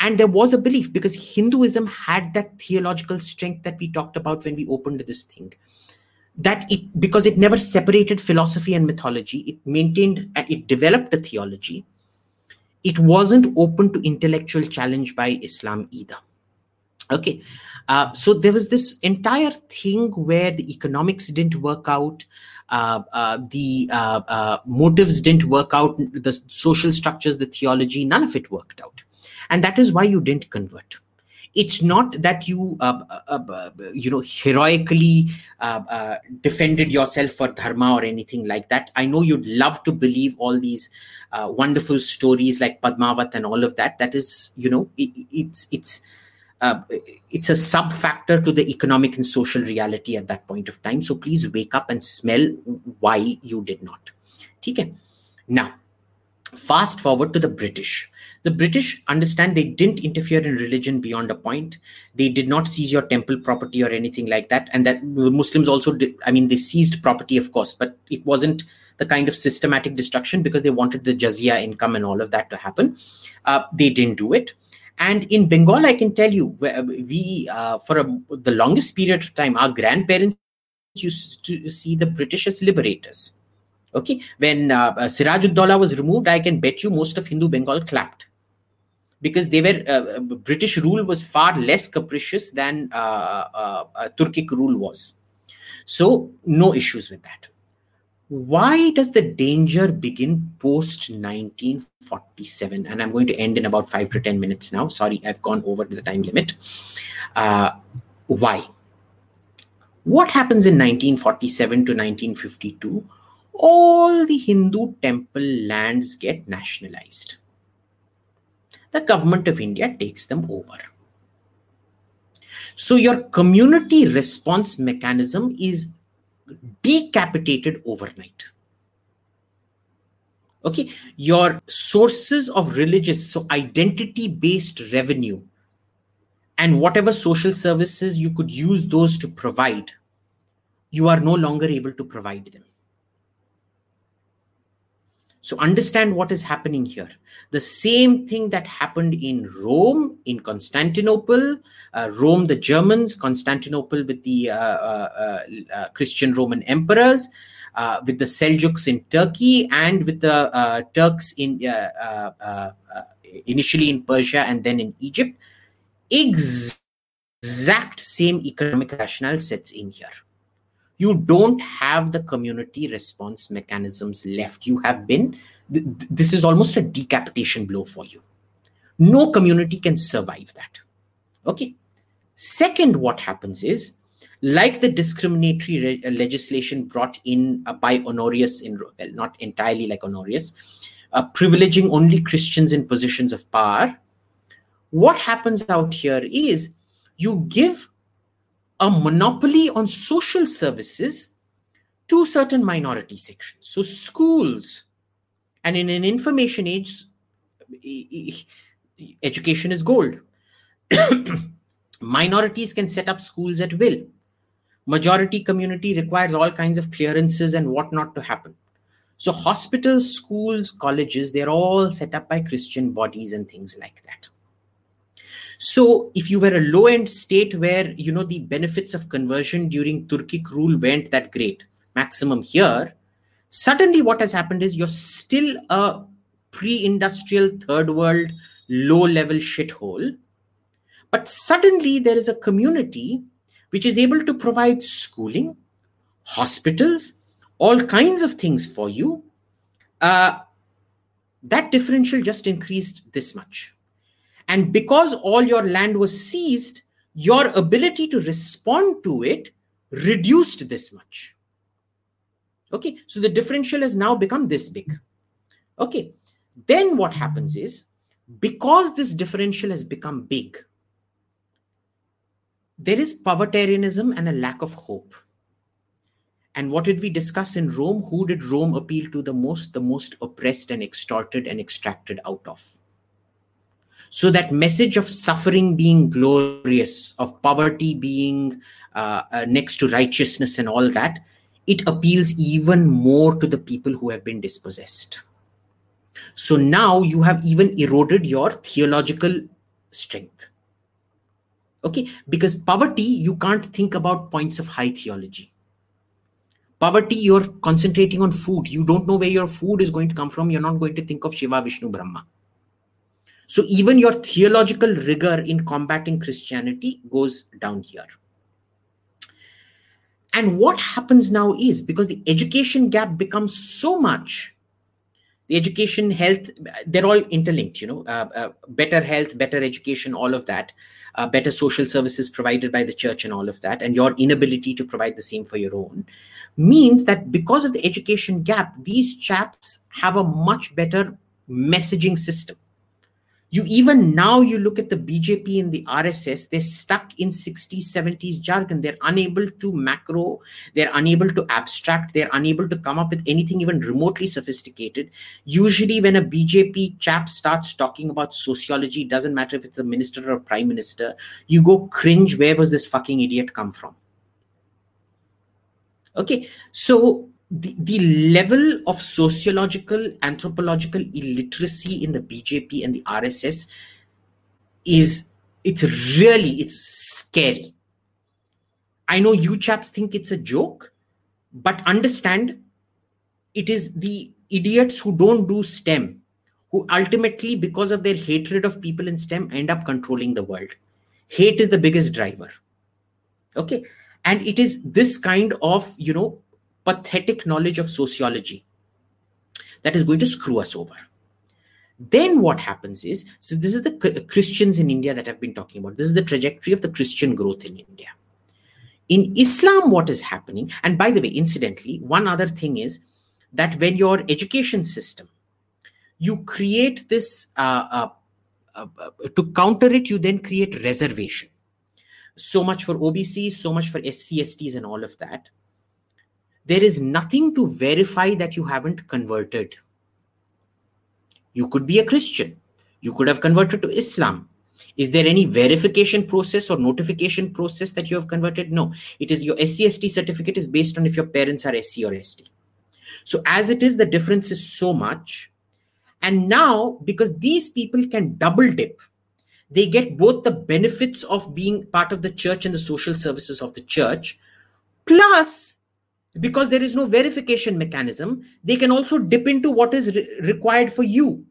and there was a belief because hinduism had that theological strength that we talked about when we opened this thing that it because it never separated philosophy and mythology it maintained and it developed a theology it wasn't open to intellectual challenge by islam either Okay. Uh, so there was this entire thing where the economics didn't work out, uh, uh, the uh, uh, motives didn't work out, the social structures, the theology, none of it worked out. And that is why you didn't convert. It's not that you uh, uh, uh, you know heroically uh, uh, defended yourself for dharma or anything like that. I know you'd love to believe all these uh, wonderful stories like padmavat and all of that. That is you know it, it's it's it's a sub factor to the economic and social reality at that point of time. So please wake up and smell why you did not. Okay. Now fast forward to the british the British understand they didn't interfere in religion beyond a point. They did not seize your temple property or anything like that. And that the Muslims also did, I mean, they seized property, of course, but it wasn't the kind of systematic destruction because they wanted the jizya income and all of that to happen. Uh, they didn't do it. And in Bengal, I can tell you, we, uh, for a, the longest period of time, our grandparents used to see the British as liberators. Okay, when uh, Sirajuddaulah was removed, I can bet you most of Hindu Bengal clapped because they were uh, uh, British rule was far less capricious than uh, uh, uh, Turkic rule was. So no issues with that. Why does the danger begin post 1947? And I'm going to end in about five to ten minutes now. Sorry, I've gone over the time limit. Uh, why? What happens in 1947 to 1952? All the Hindu temple lands get nationalized the government of India takes them over. So your community response mechanism is decapitated overnight. Okay, your sources of religious, so identity based revenue, and whatever social services you could use those to provide, you are no longer able to provide them. So understand what is happening here. The same thing that happened in Rome, in Constantinople, uh, Rome, the Germans, Constantinople with the uh, uh, uh Christian Roman emperors, uh, with the Seljuks in Turkey, and with the uh, Turks in initially in Persia and then in Egypt. Exact same economic rationale sets in here you don't have the community response mechanisms left. You have been, th- this is almost a decapitation blow for you. No community can survive that. Okay. Second, what happens is, like the discriminatory re- uh, legislation brought in uh, by Honorius, in well, not entirely like Honorius, uh, privileging only Christians in positions of power. What happens out here is you give a monopoly on social services to certain minority sections. So, schools, and in an information age, education is gold. [COUGHS] Minorities can set up schools at will. Majority community requires all kinds of clearances and whatnot to happen. So, hospitals, schools, colleges, they're all set up by Christian bodies and things like that. So if you were a low end state where you know the benefits of conversion during Turkic rule weren't that great, maximum here, suddenly what has happened is you're still a pre-industrial third world low level shithole, but suddenly there is a community which is able to provide schooling, hospitals, all kinds of things for you. Uh, that differential just increased this much and because all your land was seized, your ability to respond to it reduced this much. Okay, so the differential has now become this big. Okay, then what happens is because this differential has become big, there is povertarianism and a lack of hope. And what did we discuss in Rome? Who did Rome appeal to the most? The most oppressed and extorted and extracted out of. So that message of suffering being glorious, of poverty being uh, uh, next to righteousness and all that, it appeals even more to the people who have been dispossessed. So now you have even eroded your theological strength. Okay, because poverty, you can't think about points of high theology. Poverty, you're concentrating on food. You don't know where your food is going to come from. You're not going to think of Shiva, Vishnu, Brahma. So even your theological rigor in combating Christianity goes down here. And what happens now is because the education gap becomes so much, the education, health, they're all interlinked, you know, uh, uh, better health, better education, all of that, uh, better social services provided by the church, and all of that, and your inability to provide the same for your own means that because of the education gap, these chaps have a much better messaging system you even now you look at the bjp and the rss they're stuck in 60s 70s jargon. They're unable to macro they're unable to abstract they're unable to come up with anything even remotely sophisticated. Usually when a bjp chap starts talking about sociology doesn't matter if it's a minister or a prime minister you go cringe where was this fucking idiot come from? Okay so the, the level of sociological anthropological illiteracy in the bjp and the rss is it's really it's scary. I know you chaps think it's a joke but understand it is the idiots who don't do stem who ultimately because of their hatred of people in stem end up controlling the world. Hate is the biggest driver. Okay? And it is this kind of you know pathetic knowledge of sociology that is going to screw us over. Then what happens is so, this is the Christians in India that I've been talking about. This is the trajectory of the Christian growth in India. In Islam, what is happening, and by the way, incidentally, one other thing is that when your education system, you create this uh, uh, uh, uh to counter it, you then create reservation. So much for OBCs, so much for SCSTs, and all of that there is nothing to verify that you haven't converted. You could be a Christian. You could have converted to Islam. Is there any verification process or notification process that you have converted? No. It is your SCST certificate is based on if your parents are SC or ST. So as it is, the difference is so much. And now, because these people can double dip, they get both the benefits of being part of the church and the social services of the church, plus because there is no verification mechanism they can also dip into what is re- required for you.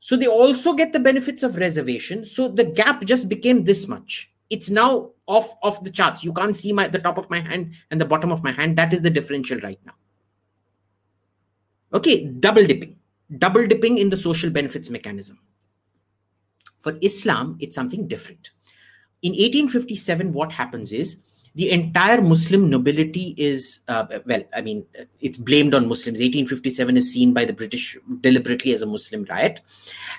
So they also get the benefits of reservation. So the gap just became this much. It's now off off the charts. You can't see my the top of my hand and the bottom of my hand. That is the differential right now. Okay double dipping. Double dipping in the social benefits mechanism. For islam it's something different. In 1857 what happens is the entire Muslim nobility is, uh, well, I mean, it's blamed on Muslims. 1857 is seen by the British deliberately as a Muslim riot.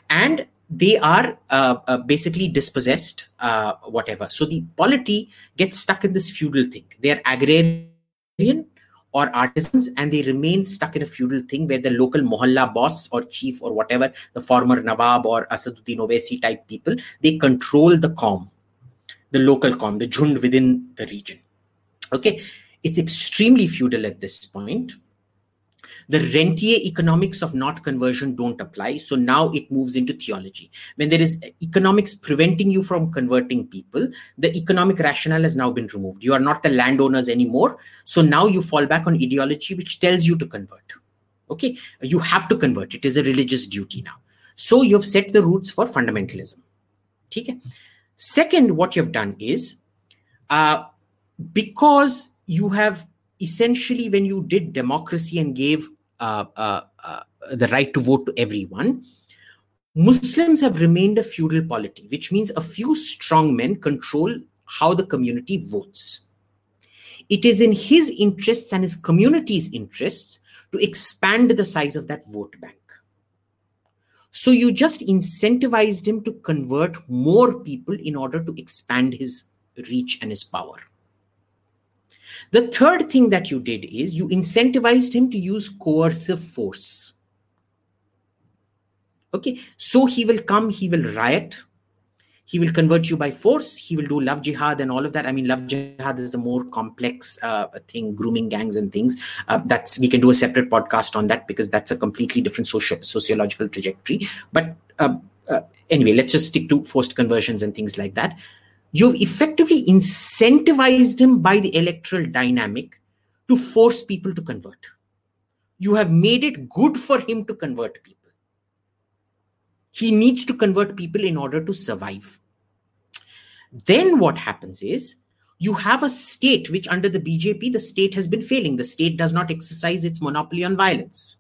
And they are uh, uh, basically dispossessed, uh, whatever. So the polity gets stuck in this feudal thing. They are agrarian or artisans and they remain stuck in a feudal thing where the local mohalla boss or chief or whatever, the former Nawab or Asaduddin Owaisi type people, they control the com the local com, the jund within the region. Okay, it's extremely feudal at this point. The rentier economics of not conversion don't apply. So now it moves into theology. When there is economics preventing you from converting people, the economic rationale has now been removed. You are not the landowners anymore. So now you fall back on ideology, which tells you to convert. Okay, you have to convert. It is a religious duty now. So you've set the roots for fundamentalism. Okay. Second, what you've done is uh, because you have essentially, when you did democracy and gave uh, uh, uh, the right to vote to everyone, Muslims have remained a feudal polity, which means a few strong men control how the community votes. It is in his interests and his community's interests to expand the size of that vote bank. So you just incentivized him to convert more people in order to expand his reach and his power. The third thing that you did is you incentivized him to use coercive force. Okay, so he will come, he will riot, he will convert you by force. He will do love jihad and all of that. I mean love jihad is a more complex uh, thing grooming gangs and things. Uh, that's we can do a separate podcast on that because that's a completely different social sociological trajectory. But uh, uh, anyway let's just stick to forced conversions and things like that. You've effectively incentivized him by the electoral dynamic to force people to convert. You have made it good for him to convert people He needs to convert people in order to survive. Then what happens is you have a state which, under the BJP, the state has been failing. The state does not exercise its monopoly on violence.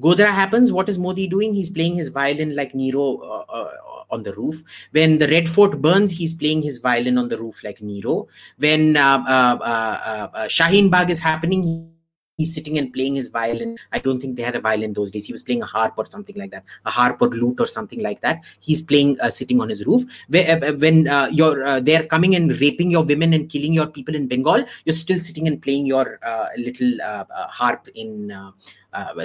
Godhra happens. What is Modi doing? He's playing his violin like Nero uh, uh, on the roof. When the Red Fort burns, he's playing his violin on the roof like Nero. When uh, uh, uh, uh Shaheen Bagh is happening, he's sitting and playing his violin. I don't think they had a violin those days. He was playing a harp or something like that, a harp or lute or something like that. He's playing, uh, sitting on his roof. Uh, when uh, you're uh, they're coming and raping your women and killing your people in Bengal, you're still sitting and playing your uh, little uh, harp in.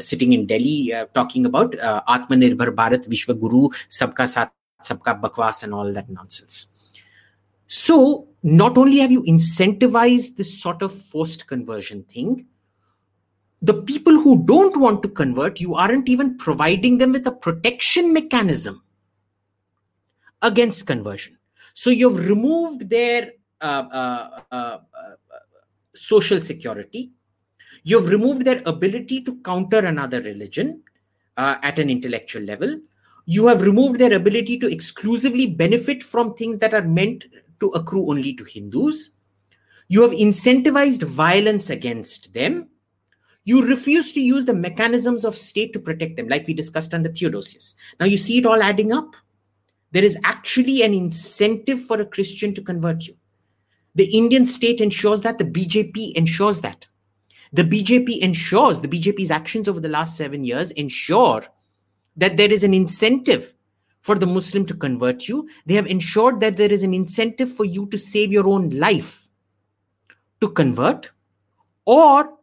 sitting in Delhi, talking about Atmanirbhar Bharat, Vishwa Guru, Sabka Saath, Sabka Bakwas, and all that nonsense. So, not only have you incentivized this sort of forced conversion thing, the people who don't want to convert, you aren't even providing them with a protection mechanism against conversion. So you've removed their uh, uh, uh, social security. You've removed their ability to counter another religion uh, at an intellectual level. You have removed their ability to exclusively benefit from things that are meant to accrue only to Hindus. You have incentivized violence against them you refuse to use the mechanisms of state to protect them, like we discussed under Theodosius. Now you see it all adding up. There is actually an incentive for a Christian to convert you. The Indian state ensures that, the BJP ensures that. The BJP ensures, the BJP's actions over the last seven years ensure that there is an incentive for the Muslim to convert you. They have ensured that there is an incentive for you to save your own life to convert or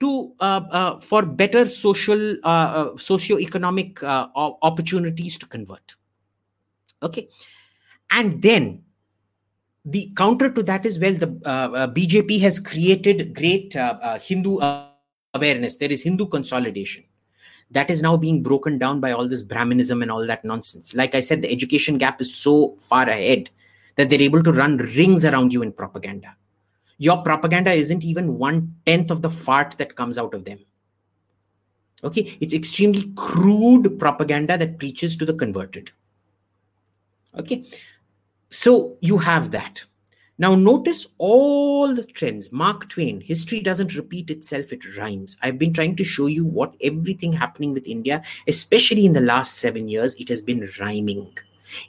to uh, uh, for better social uh, socio-economic opportunities to convert. Okay? And then the counter to that is well the bjp has created great hindu awareness. There is hindu consolidation. That is now being broken down by all this brahminism and all that nonsense. Like i said the education gap is so far ahead that they're able to run rings around you in propaganda your propaganda isn't even one tenth of the fart that comes out of them. Okay? It's extremely crude propaganda that preaches to the converted. Okay? So you have that. Now notice all the trends. Mark twain history doesn't repeat itself it rhymes. I've been trying to show you what everything happening with india especially in the last 7 years it has been rhyming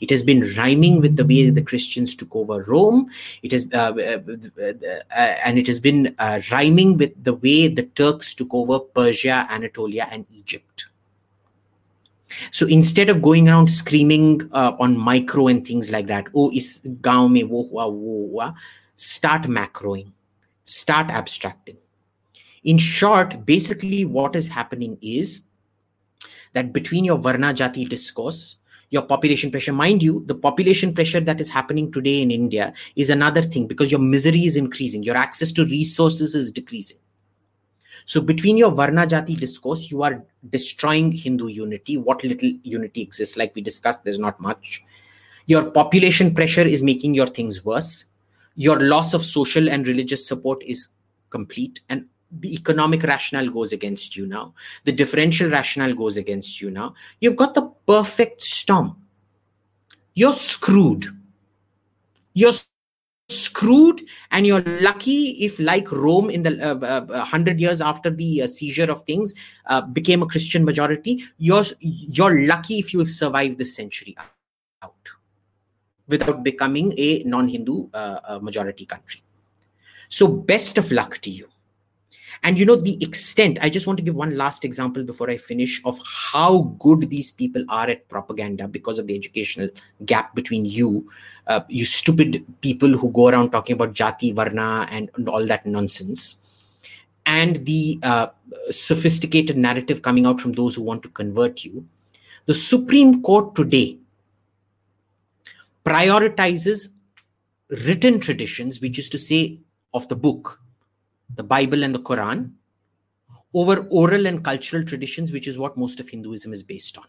it has been rhyming with the way the Christians took over Rome. It has, uh, uh, uh, and it has been uh, rhyming with the way the Turks took over Persia, Anatolia, and Egypt. So instead of going around screaming uh, on micro and things like that, oh, is gaon mein wo hua, wo hua, start macroing, start abstracting. In short, basically what is happening is that between your Varna Jati discourse, your population pressure. Mind you, the population pressure that is happening today in India is another thing because your misery is increasing, your access to resources is decreasing. So, between your Varna Jati discourse, you are destroying Hindu unity. What little unity exists, like we discussed, there's not much. Your population pressure is making your things worse. Your loss of social and religious support is complete. And the economic rationale goes against you now. The differential rationale goes against you now. You've got the perfect storm. You're screwed. You're screwed and you're lucky if like rome in the uh, uh, 100 years after the uh, seizure of things uh, became a christian majority you're you're lucky if you'll survive this century out without becoming a non-hindu uh, uh, majority country. So best of luck to you and you know the extent i just want to give one last example before i finish of how good these people are at propaganda because of the educational gap between you uh, you stupid people who go around talking about jati varna and, and all that nonsense. And the uh, sophisticated narrative coming out from those who want to convert you. The supreme court today prioritizes written traditions which is to say of the book the Bible and the Quran, over oral and cultural traditions, which is what most of Hinduism is based on.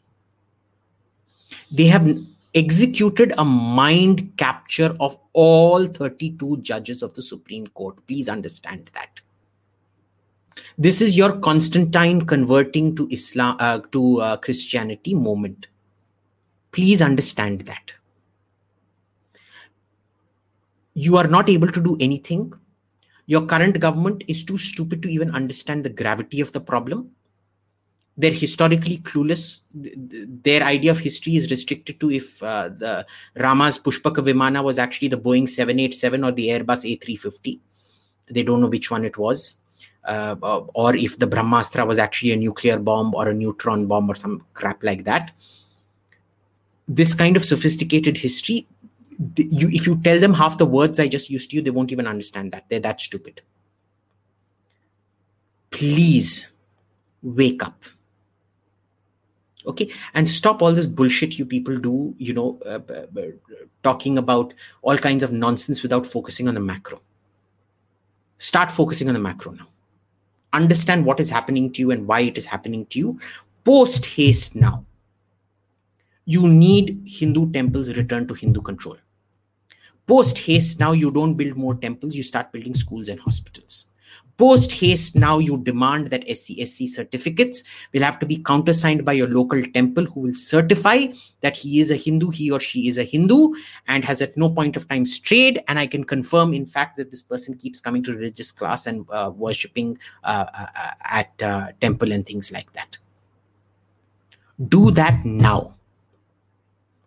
They have executed a mind capture of all 32 judges of the Supreme Court. Please understand that. This is your Constantine converting to Islam uh, to uh, Christianity moment. Please understand that. You are not able to do anything. Your current government is too stupid to even understand the gravity of the problem. They're historically clueless. Their idea of history is restricted to if uh, the Rama's Pushpaka Vimana was actually the Boeing 787 or the Airbus A350. They don't know which one it was uh, or if the Brahmastra was actually a nuclear bomb or a neutron bomb or some crap like that. This kind of sophisticated history, you, if you tell them half the words I just used to you, they won't even understand that. They're that stupid. Please wake up. Okay, and stop all this bullshit you people do, you know, uh, talking about all kinds of nonsense without focusing on the macro. Start focusing on the macro now understand what is happening to you and why it is happening to you post haste now you need hindu temples returned to hindu control post haste now you don't build more temples you start building schools and hospitals Post haste, now you demand that SCSC certificates will have to be countersigned by your local temple who will certify that he is a Hindu, he or she is a Hindu, and has at no point of time strayed. And I can confirm, in fact, that this person keeps coming to religious class and uh, worshipping uh, uh, at uh, temple and things like that. Do that now.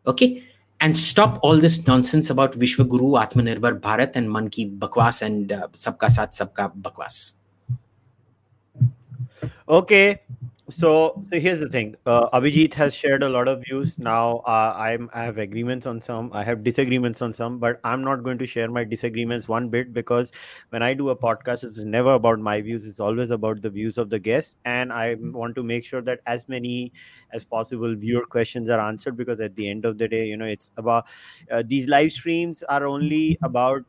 Okay and stop all this nonsense about Vishwaguru, Atmanirbhar Bharat, and Man Ki Bakwas and uh, Sabka Saath Sabka Bakwas. Okay, so so here's the thing. Uh, abhijit has shared a lot of views. Now uh, i'm i have agreements on some i have disagreements on some but i'm not going to share my disagreements one bit because when i do a podcast it's never about my views. It's always about the views of the guest. And i want to make sure that as many as possible viewer questions are answered because at the end of the day you know it's about uh, these live streams are only about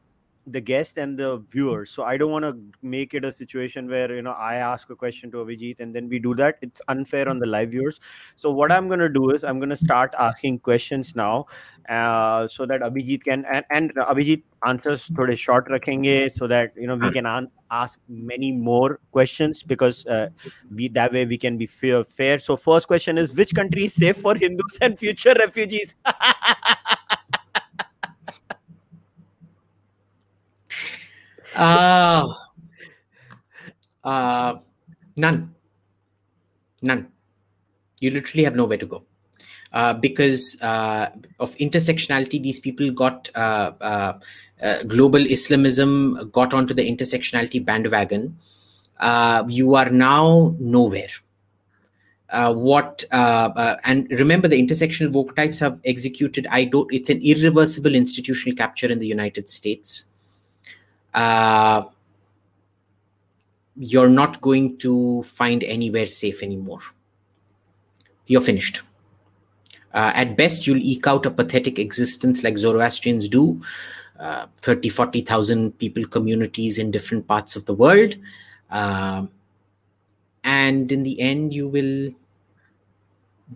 the guest and the viewers so i don't want to make it a situation where you know i ask a question to abhijit and then we do that. It's unfair on the live viewers. So what i'm going to do is i'm going to start asking questions now uh, so that abhijit can and, and abhijit answers thode short rakhenge so that you know we can an- ask many more questions because uh, we that way we can be fair fair. So first question is which country is safe for hindus and future refugees [LAUGHS] Uh, uh, none. None. You literally have nowhere to go. Uh, because uh, of intersectionality, these people got uh, uh, uh global Islamism, got onto the intersectionality bandwagon. Uh, you are now nowhere. what and remember the intersectional woke types have executed i don't it's an irreversible institutional capture in the united states uh, you're not going to find anywhere safe anymore. You're finished. Uh, at best, you'll eke out a pathetic existence like Zoroastrians do. Uh, 30, 40,000 people communities in different parts of the world. Uh, and in the end, you will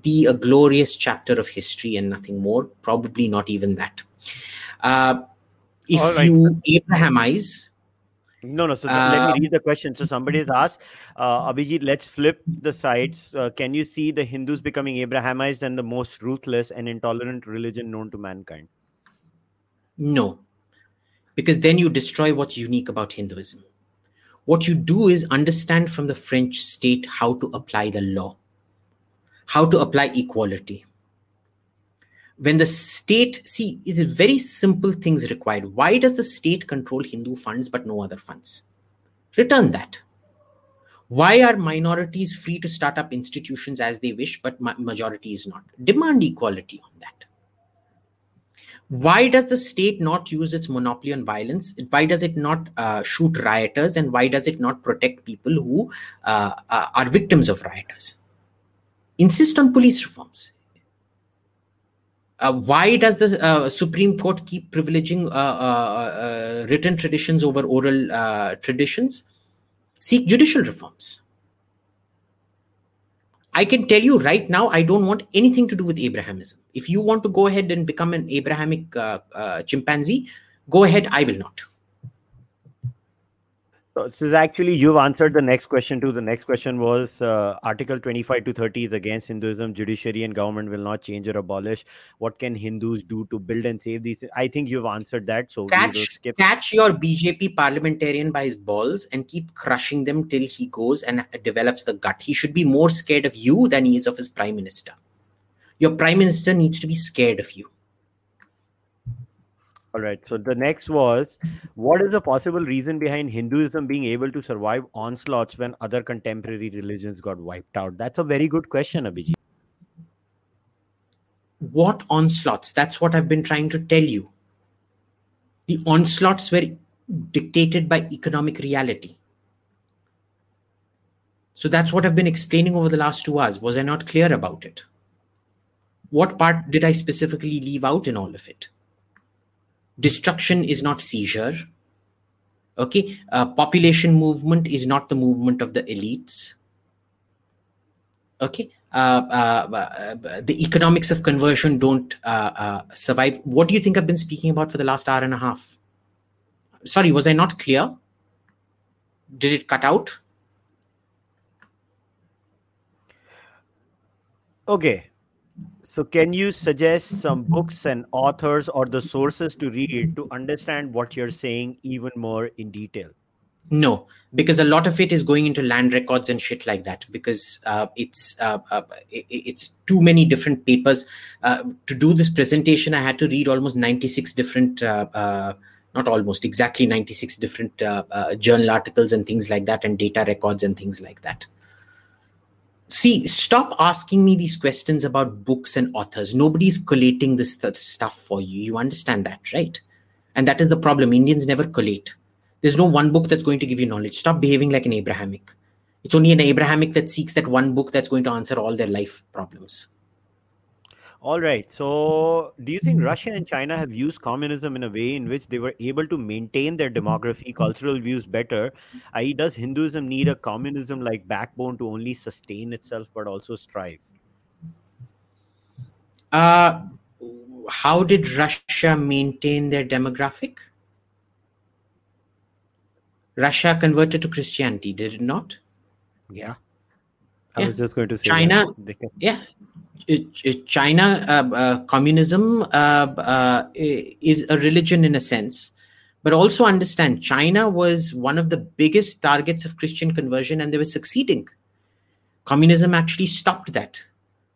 be a glorious chapter of history and nothing more. Probably not even that. Uh, if right. you Abrahamize. No, no. So uh, let me um, read the question. So somebody has asked, uh, Abhijit, let's flip the sides. Uh, can you see the Hindus becoming Abrahamized and the most ruthless and intolerant religion known to mankind? No, because then you destroy what's unique about Hinduism. What you do is understand from the French state how to apply the law, how to apply equality when the state see it's very simple things required. Why does the state control hindu funds but no other funds? Return that. Why are minorities free to start up institutions as they wish but ma- majority is not? Demand equality on that. Why does the state not use its monopoly on violence? Why does it not uh, shoot rioters? And why does it not protect people who uh, uh, are victims of rioters? Insist on police reforms uh, why does the uh, Supreme Court keep privileging uh, uh, uh written traditions over oral uh, traditions? Seek judicial reforms. I can tell you right now, I don't want anything to do with Abrahamism. If you want to go ahead and become an Abrahamic chimpanzee, go ahead. I will not. So this is actually you've answered the next question too. The next question was uh, Article 25 to 30 is against Hinduism. Judiciary and government will not change or abolish. What can Hindus do to build and save these? I think you've answered that. So catch, catch your BJP parliamentarian by his balls and keep crushing them till he goes and develops the gut. He should be more scared of you than he is of his prime minister. Your prime minister needs to be scared of you. All right. So the next was what is the possible reason behind Hinduism being able to survive onslaughts when other contemporary religions got wiped out? That's a very good question, Abhijit. What onslaughts? That's what I've been trying to tell you. The onslaughts were dictated by economic reality. So that's what I've been explaining over the last two hours. Was I not clear about it? What part did I specifically leave out in all of it? Destruction is not seizure. Okay? Uh, population movement is not the movement of the elites. Okay? Uh, uh, uh the economics of conversion don't uh, survive. What do you think i've been speaking about for the last hour and a half? Sorry was i not clear? Did it cut out? Okay so, can you suggest some books and authors or the sources to read to understand what you're saying even more in detail? No, because a lot of it is going into land records and shit like that. Because uh, it's uh, uh, it's too many different papers. Uh, to do this presentation, I had to read almost ninety six different, uh, uh, not almost exactly ninety six different journal articles and things like that, and data records and things like that see stop asking me these questions about books and authors. Nobody's collating this stuff for you. You understand that right? And that is the problem. Indians never collate. There's no one book that's going to give you knowledge. Stop behaving like an abrahamic. It's only an abrahamic that seeks that one book that's going to answer all their life problems all right. So, do you think Russia and China have used communism in a way in which they were able to maintain their demography, cultural views better? I.e., does Hinduism need a communism like backbone to only sustain itself but also strive? Uh, how did Russia maintain their demographic? Russia converted to Christianity, did it not? Yeah. I yeah. was just going to say China. Yeah, China uh, uh, communism uh, is a religion in a sense, but also understand China was one of the biggest targets of Christian conversion, and they were succeeding. Communism actually stopped that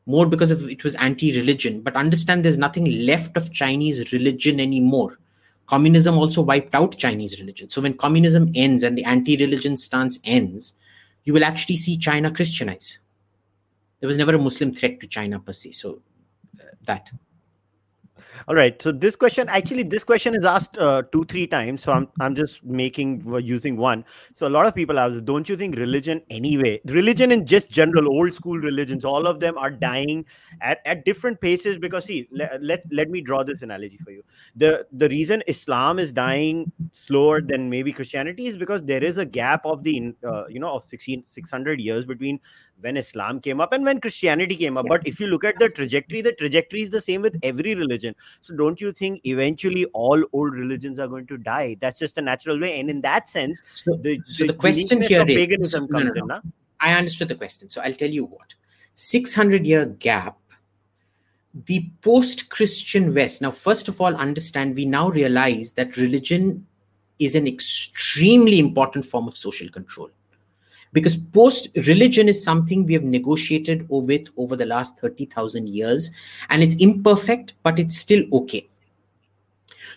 more because of it was anti-religion. But understand, there's nothing left of Chinese religion anymore. Communism also wiped out Chinese religion. So when communism ends and the anti-religion stance ends, you will actually see China Christianize there was never a Muslim threat to China per se. So uh, that. All right. So this question, actually, this question is asked uh, two, three times. So I'm, I'm just making uh, using one. So a lot of people ask, don't you think religion anyway, religion in just general old school religions, all of them are dying at, at different paces because see, let, let, let me draw this analogy for you. The, the reason Islam is dying slower than maybe Christianity is because there is a gap of the, uh, you know, of 16, 600 years between when Islam came up and when Christianity came up. But if you look at the trajectory, the trajectory is the same with every religion. So don't you think eventually all old religions are going to die? That's just a natural way. And in that sense, so the, so the, the question here is paganism no, comes no, no. in. I understood the question. So I'll tell you what. 600 year gap the post Christian West. Now, first of all, understand we now realize that religion is an extremely important form of social control because post religion is something we have negotiated with over the last 30,000 years and it's imperfect but it's still okay.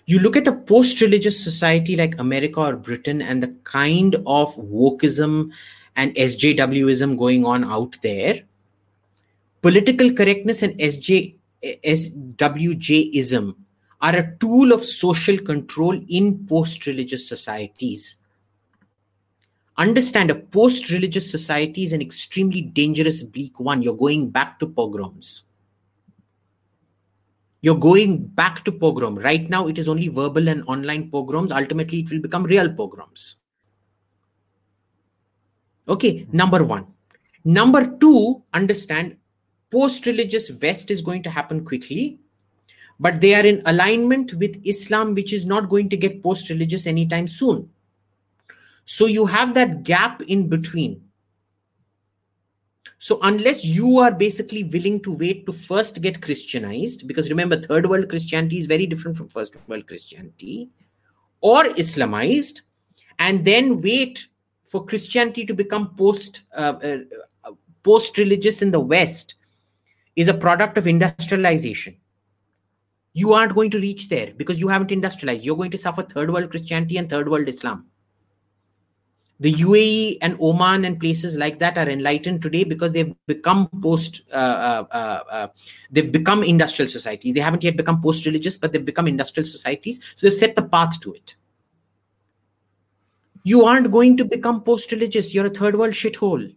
You look at a post religious society like America or Britain and the kind of wokeism and SJWism going on out there, political correctness and SJ, SWJism are a tool of social control in post religious societies understand a post religious society is an extremely dangerous, bleak one. You're going back to pogroms. You're going back to pogrom. Right now, it is only verbal and online pogroms. Ultimately, it will become real pogroms. Okay, number one. Number two, understand post religious West is going to happen quickly, but they are in alignment with Islam, which is not going to get post religious anytime soon. So you have that gap in between. So unless you are basically willing to wait to first get Christianized, because remember, third world Christianity is very different from first world Christianity, or Islamized, and then wait for Christianity to become post uh, uh, post religious in the West, is a product of industrialization. You aren't going to reach there because you haven't industrialized. You're going to suffer third world Christianity and third world Islam the UAE and Oman and places like that are enlightened today because they've become post uh, uh, uh, uh, they've become industrial societies. They haven't yet become post religious, but they've become industrial societies. So they've set the path to it. You aren't going to become post religious. You're a third world shithole.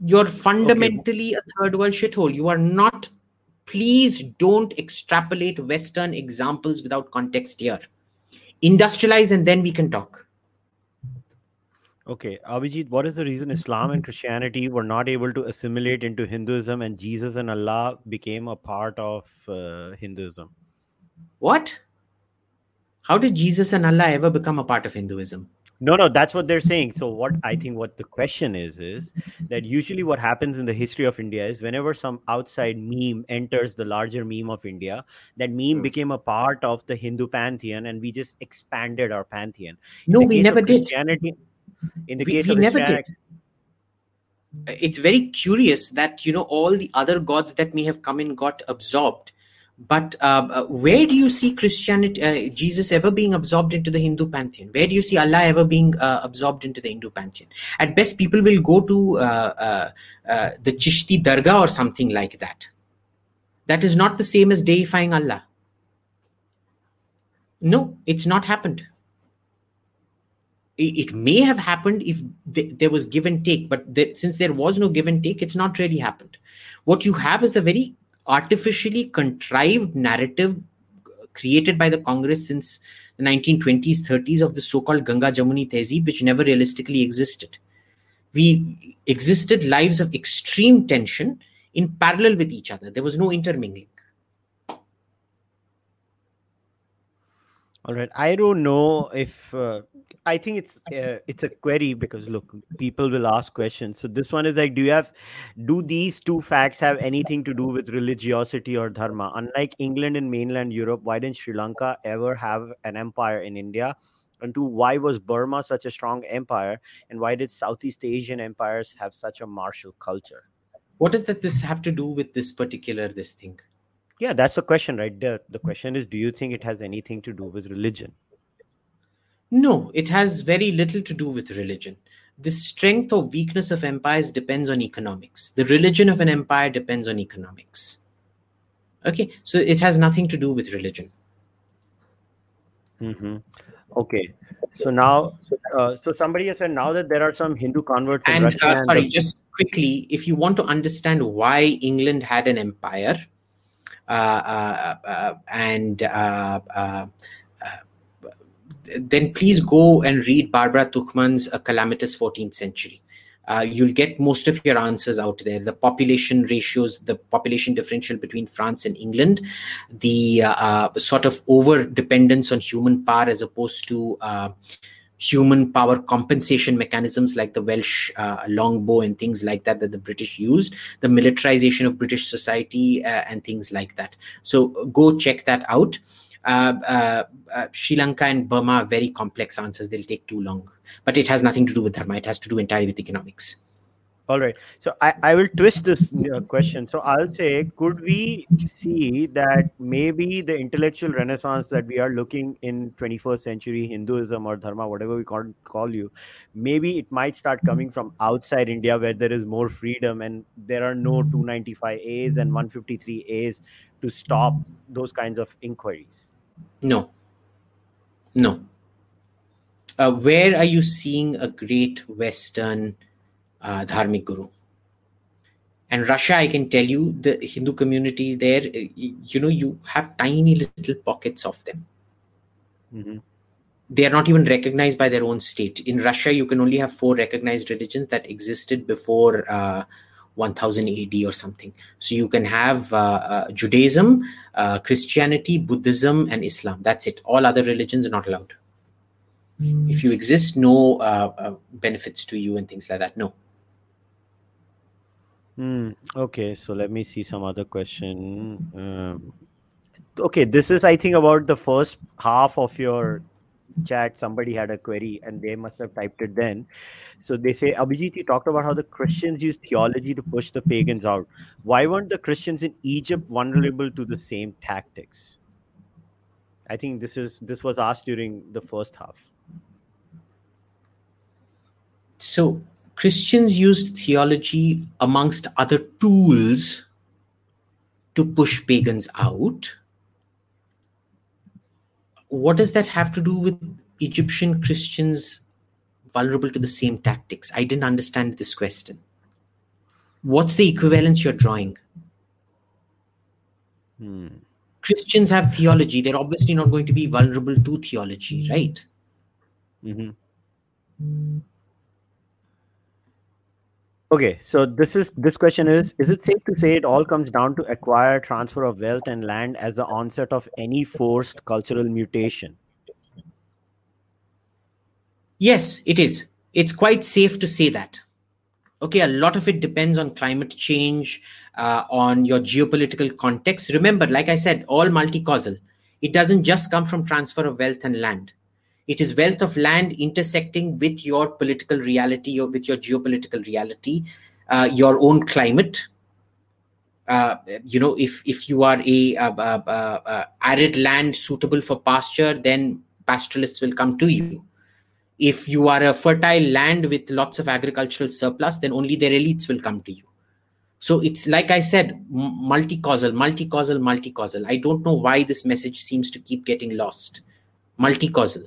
You're fundamentally okay. a third world shithole. You are not. Please don't extrapolate Western examples without context here industrialize and then we can talk. Okay abhijit what is the reason islam and christianity were not able to assimilate into hinduism and jesus and allah became a part of uh, hinduism? What? How did jesus and allah ever become a part of hinduism no no that's what they're saying. So what i think what the question is is that usually what happens in the history of india is whenever some outside meme enters the larger meme of india that meme mm. became a part of the hindu pantheon and we just expanded our pantheon. In no we never did. In the we, case we of never did. It's very curious that you know all the other gods that may have come in got absorbed but uh, uh, where do you see Christianity, uh, Jesus ever being absorbed into the Hindu pantheon? Where do you see Allah ever being uh, absorbed into the Hindu pantheon? At best, people will go to the Chishti Dargah or something like that. That is not the same as deifying Allah. No, it's not happened. It, may have happened if there was give and take, but since there was no give and take, it's not really happened. What you have is a very artificially contrived narrative created by the Congress since the 1920s, 30s of the so-called Ganga Jamuni Tehzeeb, which never realistically existed. We existed lives of extreme tension in parallel with each other. There was no intermingling. All right. I don't know if uh, I think it's uh, it's a query because look, people will ask questions. So this one is like, do you have, do these two facts have anything to do with religiosity or dharma? Unlike England and mainland Europe, why didn't Sri Lanka ever have an empire in India? And two, why was Burma such a strong empire? And why did Southeast Asian empires have such a martial culture? What does that this have to do with this particular this thing? yeah that's the question right there the question is do you think it has anything to do with religion no it has very little to do with religion. The strength or weakness of empires depends on economics. The religion of an empire depends on economics. Okay so it has nothing to do with religion. Mm-hmm. okay so now uh, so somebody has said now that there are some hindu converts and, uh, sorry and just quickly if you want to understand why england had an empire uh, uh, uh, and then please go and read Barbara Tuchman's A Calamitous 14th Century. Uh, you'll get most of your answers out there. The population ratios, the population differential between France and England, the uh, sort of over dependence on human power as opposed to uh, human power compensation mechanisms like the Welsh uh, longbow and things like that that the British used, the militarization of British society uh, and things like that. So go check that out. Uh, uh, uh Sri Lanka and Burma are very complex answers. They'll take too long, but it has nothing to do with dharma. It has to do entirely with economics. All right. So I, I will twist this uh, question. So I'll say, could we see that maybe the intellectual renaissance that we are looking in 21st century Hinduism or Dharma, whatever we call, call you, maybe it might start coming from outside India where there is more freedom and there are no 295As and 153As to stop those kinds of inquiries? No. No. Uh, where are you seeing a great Western uh, dharmic guru and russia i can tell you the hindu community there uh, you know you have tiny little pockets of them mm-hmm. they are not even recognized by their own state in russia you can only have four recognized religions that existed before uh, 1000 AD or something. So you can have uh, uh, Judaism, uh, Christianity, Buddhism, and Islam. That's it. All other religions are not allowed. If you exist, no uh, uh, benefits to you and things like that. No. Hmm. Okay, so let me see some other question. Um, okay, this is I think about the first half of your chat. Somebody had a query and they must have typed it then. So they say, Abhijit, you talked about how the Christians use theology to push the pagans out. Why weren't the Christians in Egypt vulnerable to the same tactics? I think this is this was asked during the first half. So Christians used theology amongst other tools to push pagans out. What does that have to do with Egyptian Christians vulnerable to the same tactics? I didn't understand this question. What's the equivalence you're drawing? Hmm. Christians have theology. They're obviously not going to be vulnerable to theology, right? Mm-hmm. Okay, so this is this question is is it safe to say it all comes down to acquire transfer of wealth and land as the onset of any forced cultural mutation? Yes, it is. It's quite safe to say that. Okay, a lot of it depends on climate change, uh, on your geopolitical context. Remember, like I said, all multi causal. It doesn't just come from transfer of wealth and land. It is wealth of land intersecting with your political reality or with your geopolitical reality, uh, your own climate. Uh, you know, if if you are a, a, a, a arid land suitable for pasture, then pastoralists will come to you. If you are a fertile land with lots of agricultural surplus, then only their elites will come to you. So it's like I said, multi-causal, multi-causal, multi-causal. I don't know why this message seems to keep getting lost. Multi-causal.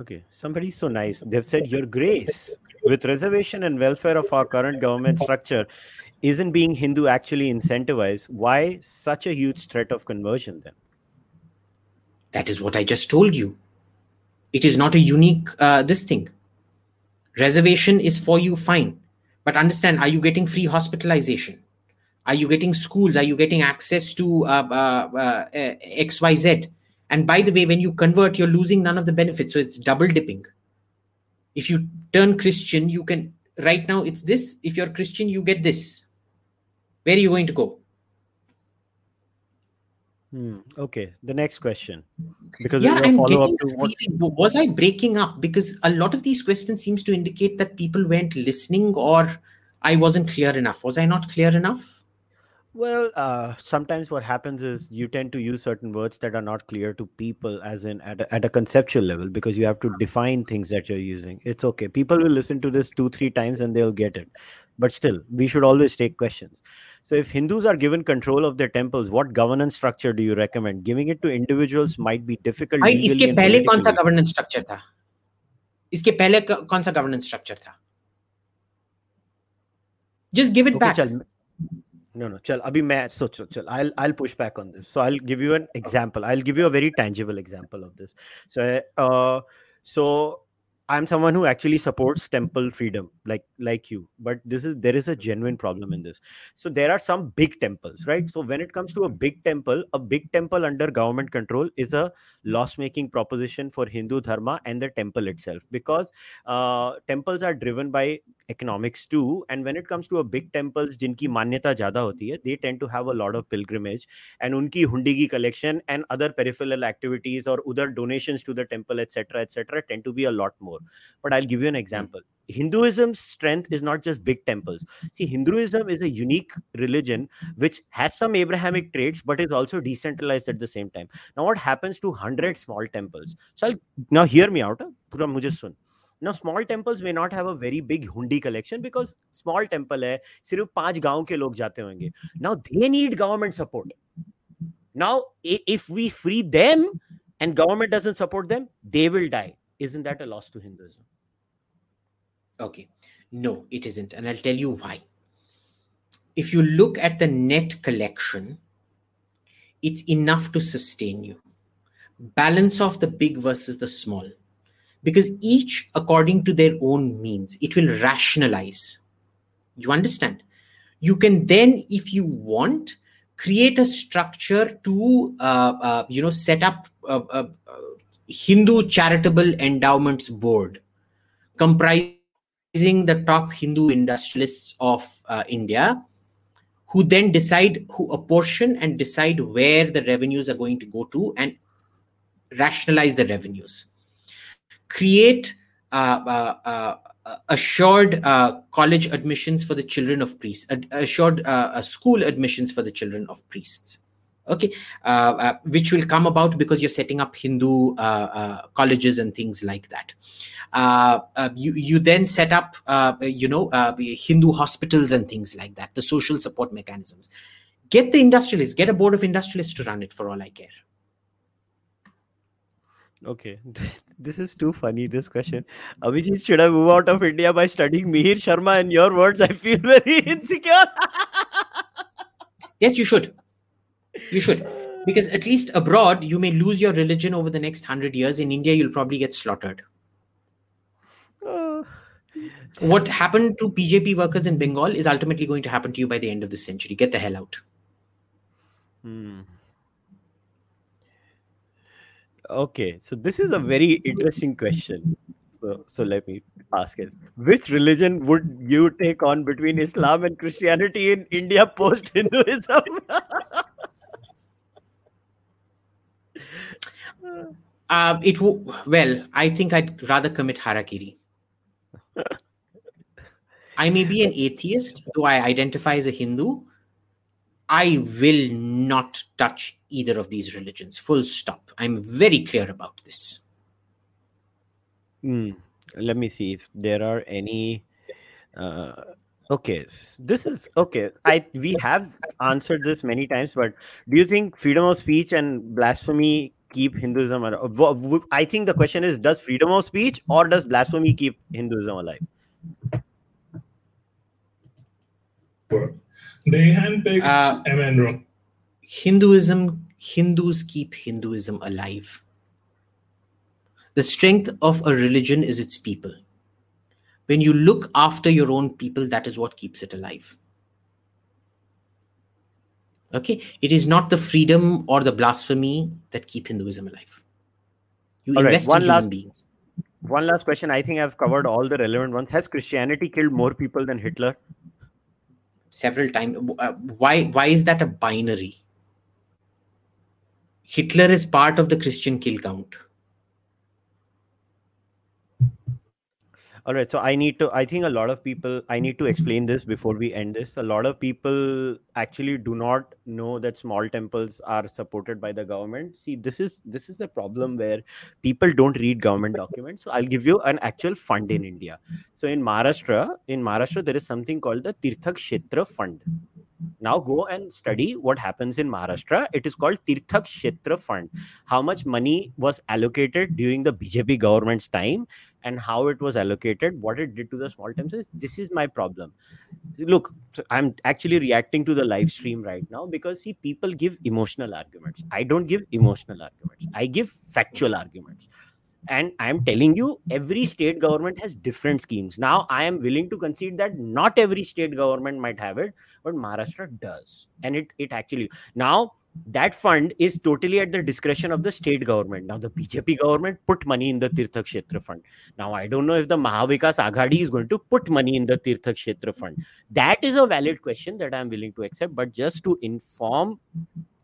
Okay, somebody's so nice. They've said, Your Grace, with reservation and welfare of our current government structure, isn't being Hindu actually incentivized? Why such a huge threat of conversion then? That is what I just told you. It is not a unique uh, this thing. Reservation is for you, fine. But understand, are you getting free hospitalization? Are you getting schools? Are you getting access to uh, uh, uh XYZ? And by the way, when you convert, you're losing none of the benefits. So it's double dipping. If you turn Christian, you can, right now, it's this. If you're Christian, you get this. Where are you going to go? Hmm. Okay, the next question. Because yeah, I'm getting what... feeling, was I breaking up? Because a lot of these questions seems to indicate that people weren't listening or I wasn't clear enough. Was I not clear enough? Well, uh, sometimes what happens is you tend to use certain words that are not clear to people, as in at a, at a conceptual level, because you have to define things that you're using. It's okay. People will listen to this two, three times and they'll get it. But still, we should always take questions. So, if Hindus are given control of their temples, what governance structure do you recommend? Giving it to individuals might be difficult. भाई इसके पहले कौन सा governance structure था? इसके पहले कौन सा governance structure था? Just give it okay, back. चल, no no chal abhi main so chal, chal i'll i'll push back on this. So i'll give you an example. I'll give you a very tangible example of this. So uh so i'm someone who actually supports temple freedom like like you but this is there is a genuine problem in this. So there are some big temples right? So when it comes to a big temple a big temple under government control is a loss making proposition for hindu dharma and the temple itself because uh, temples are driven by economics too and when it comes to a big temples jinki manyata zyada hoti hai they tend to have a lot of pilgrimage and unki hundi ki collection and other peripheral activities or other donations to the temple etc etc tend to be a lot more but i'll give you an example hinduism's strength is not just big temples see hinduism is a unique religion which has some abrahamic traits but is also decentralized at the same time now what happens to 100 small temples so I'll, now hear me out pura mujhe sun now small temples may not have a very big hundi collection because small temple hai sirf पांच गांव के लोग जाते होंगे now they need government support now if we free them and government doesn't support them they will die isn't that a loss to hinduism? Okay. No it isn't and i'll tell you why. If you look at the net collection it's enough to sustain you. Balance of the big versus the small. Because each according to their own means it will rationalize. You understand? You can then if you want create a structure to uh, uh, you know set up uh, uh, Hindu Charitable Endowments Board, comprising the top Hindu industrialists of uh, India, who then decide, who apportion and decide where the revenues are going to go to and rationalize the revenues. Create uh, uh, uh assured uh, college admissions for the children of priests, assured uh, school admissions for the children of priests okay uh, uh, which will come about because you're setting up hindu uh, uh colleges and things like that. Uh, uh, you you then set up you know hindu hospitals and things like that the social support mechanisms. Get the industrialists get a board of industrialists to run it for all i care. Okay [LAUGHS] this is too funny this question. Abhijit should i move out of india by studying mihir sharma in your words? I feel very [LAUGHS] insecure. Yes you should you should. Because at least abroad, you may lose your religion over the next hundred years. In India, you'll probably get slaughtered. what happened to BJP workers in Bengal is ultimately going to happen to you by the end of this century. Get the hell out. Hmm. Okay, so this is a very interesting question. So, so let me ask it. Which religion would you take on between Islam and Christianity in India post Hinduism? [LAUGHS] Uh, it w- well, I think I'd rather commit harakiri. I may be an atheist, though I identify as a Hindu. I will not touch either of these religions. Full stop. I'm very clear about this. Hmm. Let me see if there are any. Uh, okay, this is okay. I we have answered this many times, but do you think freedom of speech and blasphemy keep Hinduism alive? I think the question is does freedom of speech or does blasphemy keep Hinduism alive? They handpicked uh, Emmanuel. Hinduism, Hindus keep Hinduism alive. The strength of a religion is its people. When you look after your own people, that is what keeps it alive okay? It is not the freedom or the blasphemy that keep hinduism alive. You all invest right. one in last, human beings. one last question. I think i've covered all the relevant ones. Has christianity killed more people than hitler? Several times uh, why why is that a binary? Hitler is part of the christian kill count all right so i need to i think a lot of people i need to explain this before we end this. A lot of people actually do not know that small temples are supported by the government. See this is this is the problem where people don't read government documents. So i'll give you an actual fund in india. So in maharashtra in maharashtra there is something called the tirthak kshetra fund. Now go and study what happens in Maharashtra. It is called Tirthak Kshetra Fund. How much money was allocated during the BJP government's time and how it was allocated, what it did to the small mm-hmm. temples. This is my problem. Look, I'm actually reacting to the live stream right now because see, people give emotional arguments. I don't give emotional arguments. I give factual arguments and i am telling you every state government has different schemes now i am willing to concede that not every state government might have it but maharashtra does and it it actually now that fund is totally at the discretion of the state government. Now the bjp government put money in the tirthak kshetra fund. Now i don't know if the mahavikas aghadi is going to put money in the tirthak kshetra fund. That is a valid question that i'm willing to accept but just to inform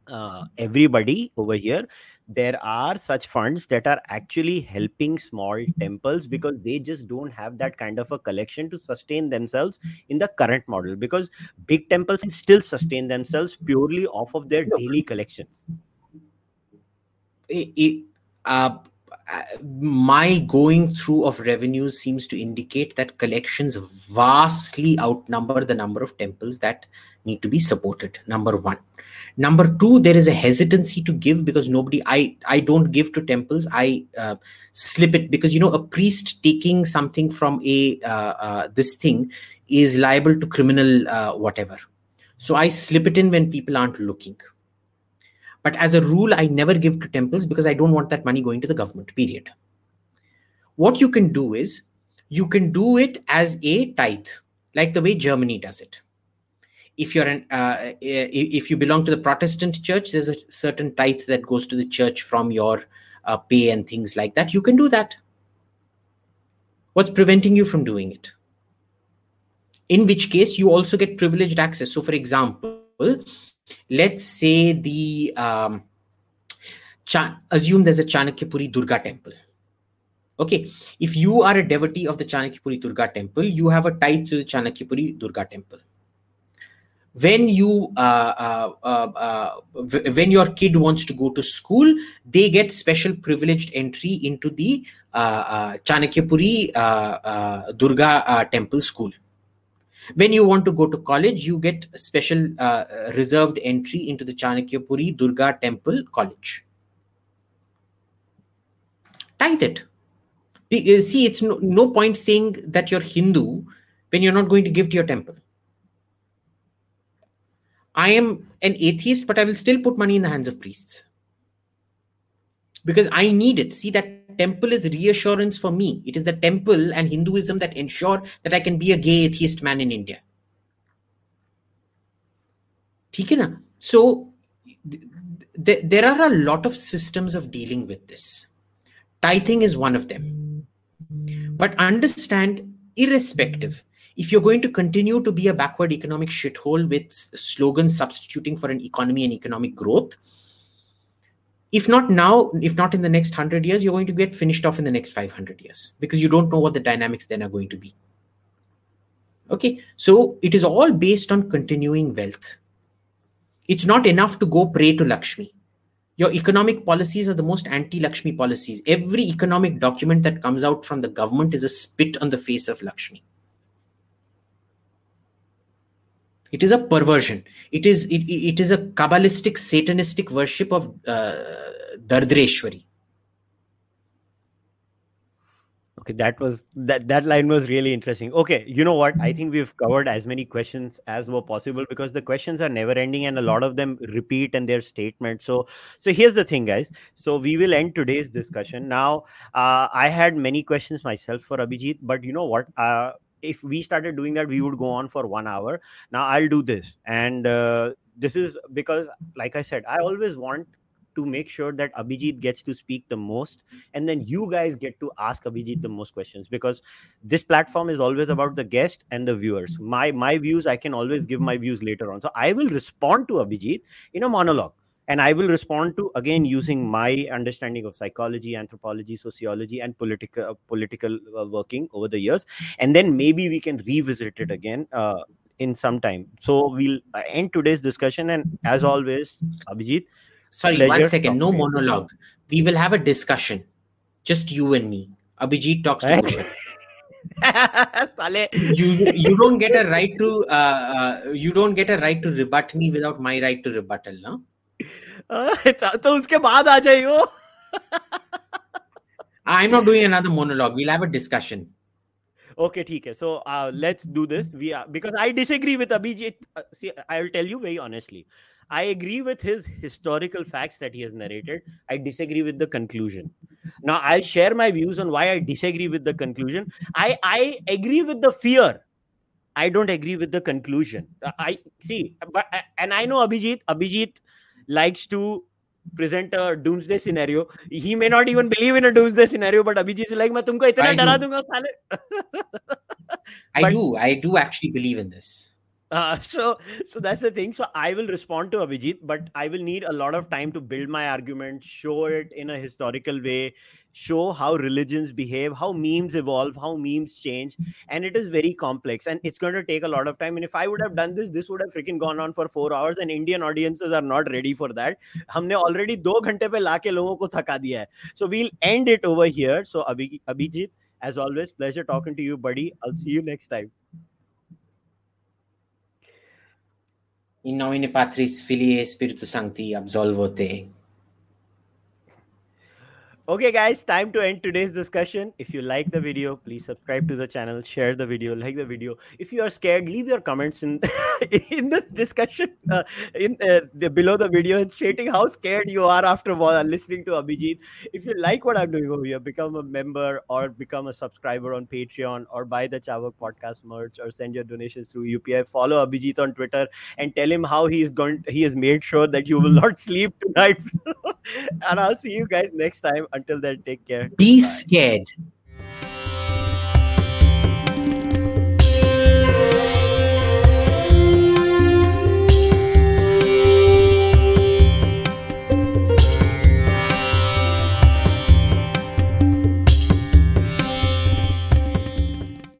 uh, everybody over here there are such funds that are actually helping small temples because they just don't have that kind of a collection to sustain themselves in the current model because big temples still sustain themselves purely off of their daily collections. It, it, uh, my going through of revenues seems to indicate that collections vastly outnumber the number of temples that need to be supported number one number two there is a hesitancy to give because nobody i i don't give to temples. I uh, slip it because you know a priest taking something from a uh, uh, this thing is liable to criminal uh, whatever. So i slip it in when people aren't looking. But as a rule i never give to temples because i don't want that money going to the government period. What you can do is you can do it as a tithe like the way germany does it if you're an uh, if you belong to the protestant church there's a certain tithe that goes to the church from your uh, pay and things like that, you can do that. What's preventing you from doing it? In which case, you also get privileged access. So, for example, let's say the um, Cha- assume there's a Chanakyapuri Durga temple. Okay, if you are a devotee of the Chanakyapuri Durga temple, you have a tie to the Chanakyapuri Durga temple when you uh, uh, uh, uh when your kid wants to go to school they get special privileged entry into the uh, chanakyapuri durga temple school. When you want to go to college you get special reserved entry into the chanakyapuri durga temple college. Tithe it. See it's no, no point saying that you're hindu when you're not going to give to your temple I am an atheist, but I will still put money in the hands of priests because I need it. See, that temple is reassurance for me. It is the temple and Hinduism that ensure that I can be a gay atheist man in India. So, th- th- there are a lot of systems of dealing with this. Tithing is one of them. But understand, irrespective, if you're going to continue to be a backward economic shithole with slogans substituting for an economy and economic growth, if not now, if not in the next 100 years, you're going to get finished off in the next 500 years because you don't know what the dynamics then are going to be. Okay, so it is all based on continuing wealth. It's not enough to go pray to Lakshmi. Your economic policies are the most anti Lakshmi policies. Every economic document that comes out from the government is a spit on the face of Lakshmi. It is a perversion. It is it, it is a kabbalistic satanistic worship of uh, dardreshwari okay that was that that line was really interesting. Okay you know what? I think we've covered as many questions as were possible because the questions are never ending and a lot of them repeat in their statement. So so here's the thing guys. So we will end today's discussion. Now uh, i had many questions myself for abhijit but you know what? Uh, if we started doing that we would go on for one hour now i'll do this and uh, this is because like i said i always want to make sure that Abhijit gets to speak the most, and then you guys get to ask Abhijit the most questions because this platform is always about the guest and the viewers. My my views, I can always give my views later on. So I will respond to Abhijit in a monologue and i will respond to again using my understanding of psychology anthropology sociology and political uh, political uh, working over the years. And then maybe we can revisit it again uh, in some time. So we'll uh, end today's discussion. And as always abhijit sorry one second. no monologue. We will have a discussion. Just you and me. Abhijit talks to Kushal. [LAUGHS] you you don't get a right to uh, uh, you don't get a right to rebut me without my right to rebuttal no [LAUGHS] तो उसके बाद आ जाइयो I'm not doing another monologue. We'll have a discussion. Okay, okay. So uh, let's do this. We are because I disagree with Abhijit. Uh, I'll tell you very honestly. I agree with his historical facts that he has narrated. I disagree with the conclusion. Now I'll share my views on why I disagree with the conclusion. I I agree with the fear. I don't agree with the conclusion. Uh, I see, but and I know Abhijit. Abhijit likes to present a doomsday scenario. He may not even believe in a doomsday scenario, but Abhijit is like, मैं तुमको इतना डरा दूंगा साले. I do. I do actually believe in this. Uh, so so that's the thing so i will respond to abhijit but i will need a lot of time to build my argument show it in a historical way show how religions behave, how memes evolve, how memes change. And it is very complex and it's going to take a lot of time. And if I would have done this, this would have freaking gone on for four hours, and Indian audiences are not ready for that. हमने already दो घंटे पे लाके लोगों को थका दिया है. So we'll end it over here. So Abhi, Abhijit, as always, pleasure talking to you, buddy. I'll see you next time. In nomine Patris Filii Spiritus Sancti absolvo te. Okay, guys, time to end today's discussion. If you like the video, please subscribe to the channel, share the video, like the video. If you are scared, leave your comments in [LAUGHS] in the discussion uh, in uh, the, below the video, and stating how scared you are after listening to Abhijit. If you like what I'm doing over here, become a member or become a subscriber on Patreon or buy the Carvaka podcast merch or send your donations through UPI. Follow Abhijit on Twitter and tell him how he is going. He has made sure that you will not [LAUGHS] sleep tonight [LAUGHS] and I'll see you guys next time. Until then, take care. Be Bye. scared.